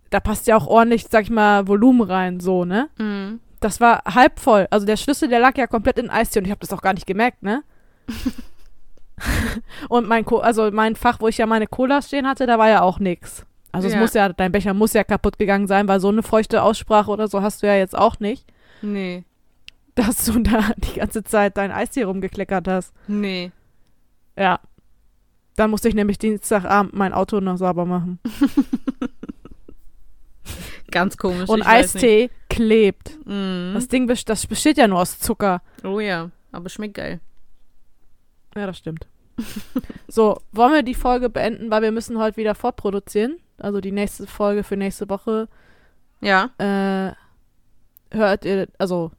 da passt ja auch ordentlich, sag ich mal, Volumen rein, so, ne? Mhm. Das war halb voll. Also der Schlüssel, der lag ja komplett in Eistee und ich habe das auch gar nicht gemerkt, ne? und mein, Co also mein Fach, wo ich ja meine Cola stehen hatte, da war ja auch nix. Also es Ja. muss ja, dein Becher muss ja kaputt gegangen sein, weil so eine feuchte Aussprache oder so hast du ja jetzt auch nicht, Nee. dass du da die ganze Zeit dein Eistee rumgekleckert hast. Nee. Ja. Dann musste ich nämlich Dienstagabend mein Auto noch sauber machen. Ganz komisch. Und Eistee klebt. Mhm. Das Ding das besteht ja nur aus Zucker. Oh ja, aber schmeckt geil. Ja, das stimmt. so, wollen wir die Folge beenden, weil wir müssen heute wieder fortproduzieren. Also die nächste Folge für nächste Woche Ja. äh, hört ihr, also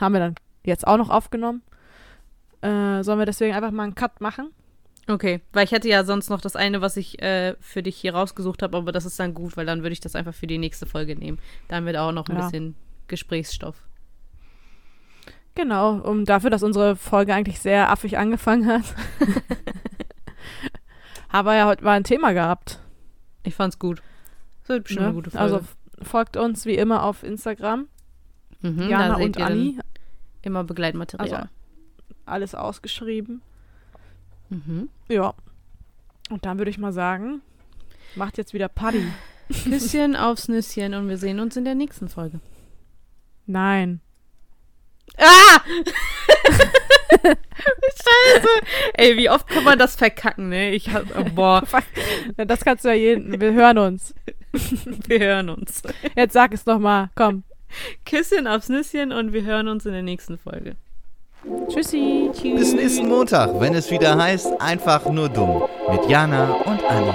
haben wir dann jetzt auch noch aufgenommen. Äh, sollen wir deswegen einfach mal einen Cut machen? Okay, weil ich hätte ja sonst noch das eine, was ich äh, für dich hier rausgesucht habe, aber das ist dann gut, weil dann würde ich das einfach für die nächste Folge nehmen. Da haben wir da auch noch ein Ja. bisschen Gesprächsstoff. Genau, um dafür, dass unsere Folge eigentlich sehr affig angefangen hat. haben wir ja heute mal ein Thema gehabt. Ich fand's gut. Das wird bestimmt Ne? eine gute Folge. Also folgt uns wie immer auf Instagram. mhm, Jana und Anni. Immer Begleitmaterial. Also alles ausgeschrieben. mhm. Ja. Und dann würde ich mal sagen, macht jetzt wieder Party. Küsschen aufs Nüsschen und wir sehen uns in der nächsten Folge. Nein. Ah! Scheiße! Ey, wie oft kann man das verkacken, ne? Ich hab, oh, boah. Das kannst du ja jeden. Wir hören uns. wir hören uns. Jetzt sag es noch mal. Komm. Küsschen aufs Nüsschen und wir hören uns in der nächsten Folge. Tschüssi. Bis nächsten Montag, wenn es wieder heißt, einfach nur dumm. Mit Jana und Anni.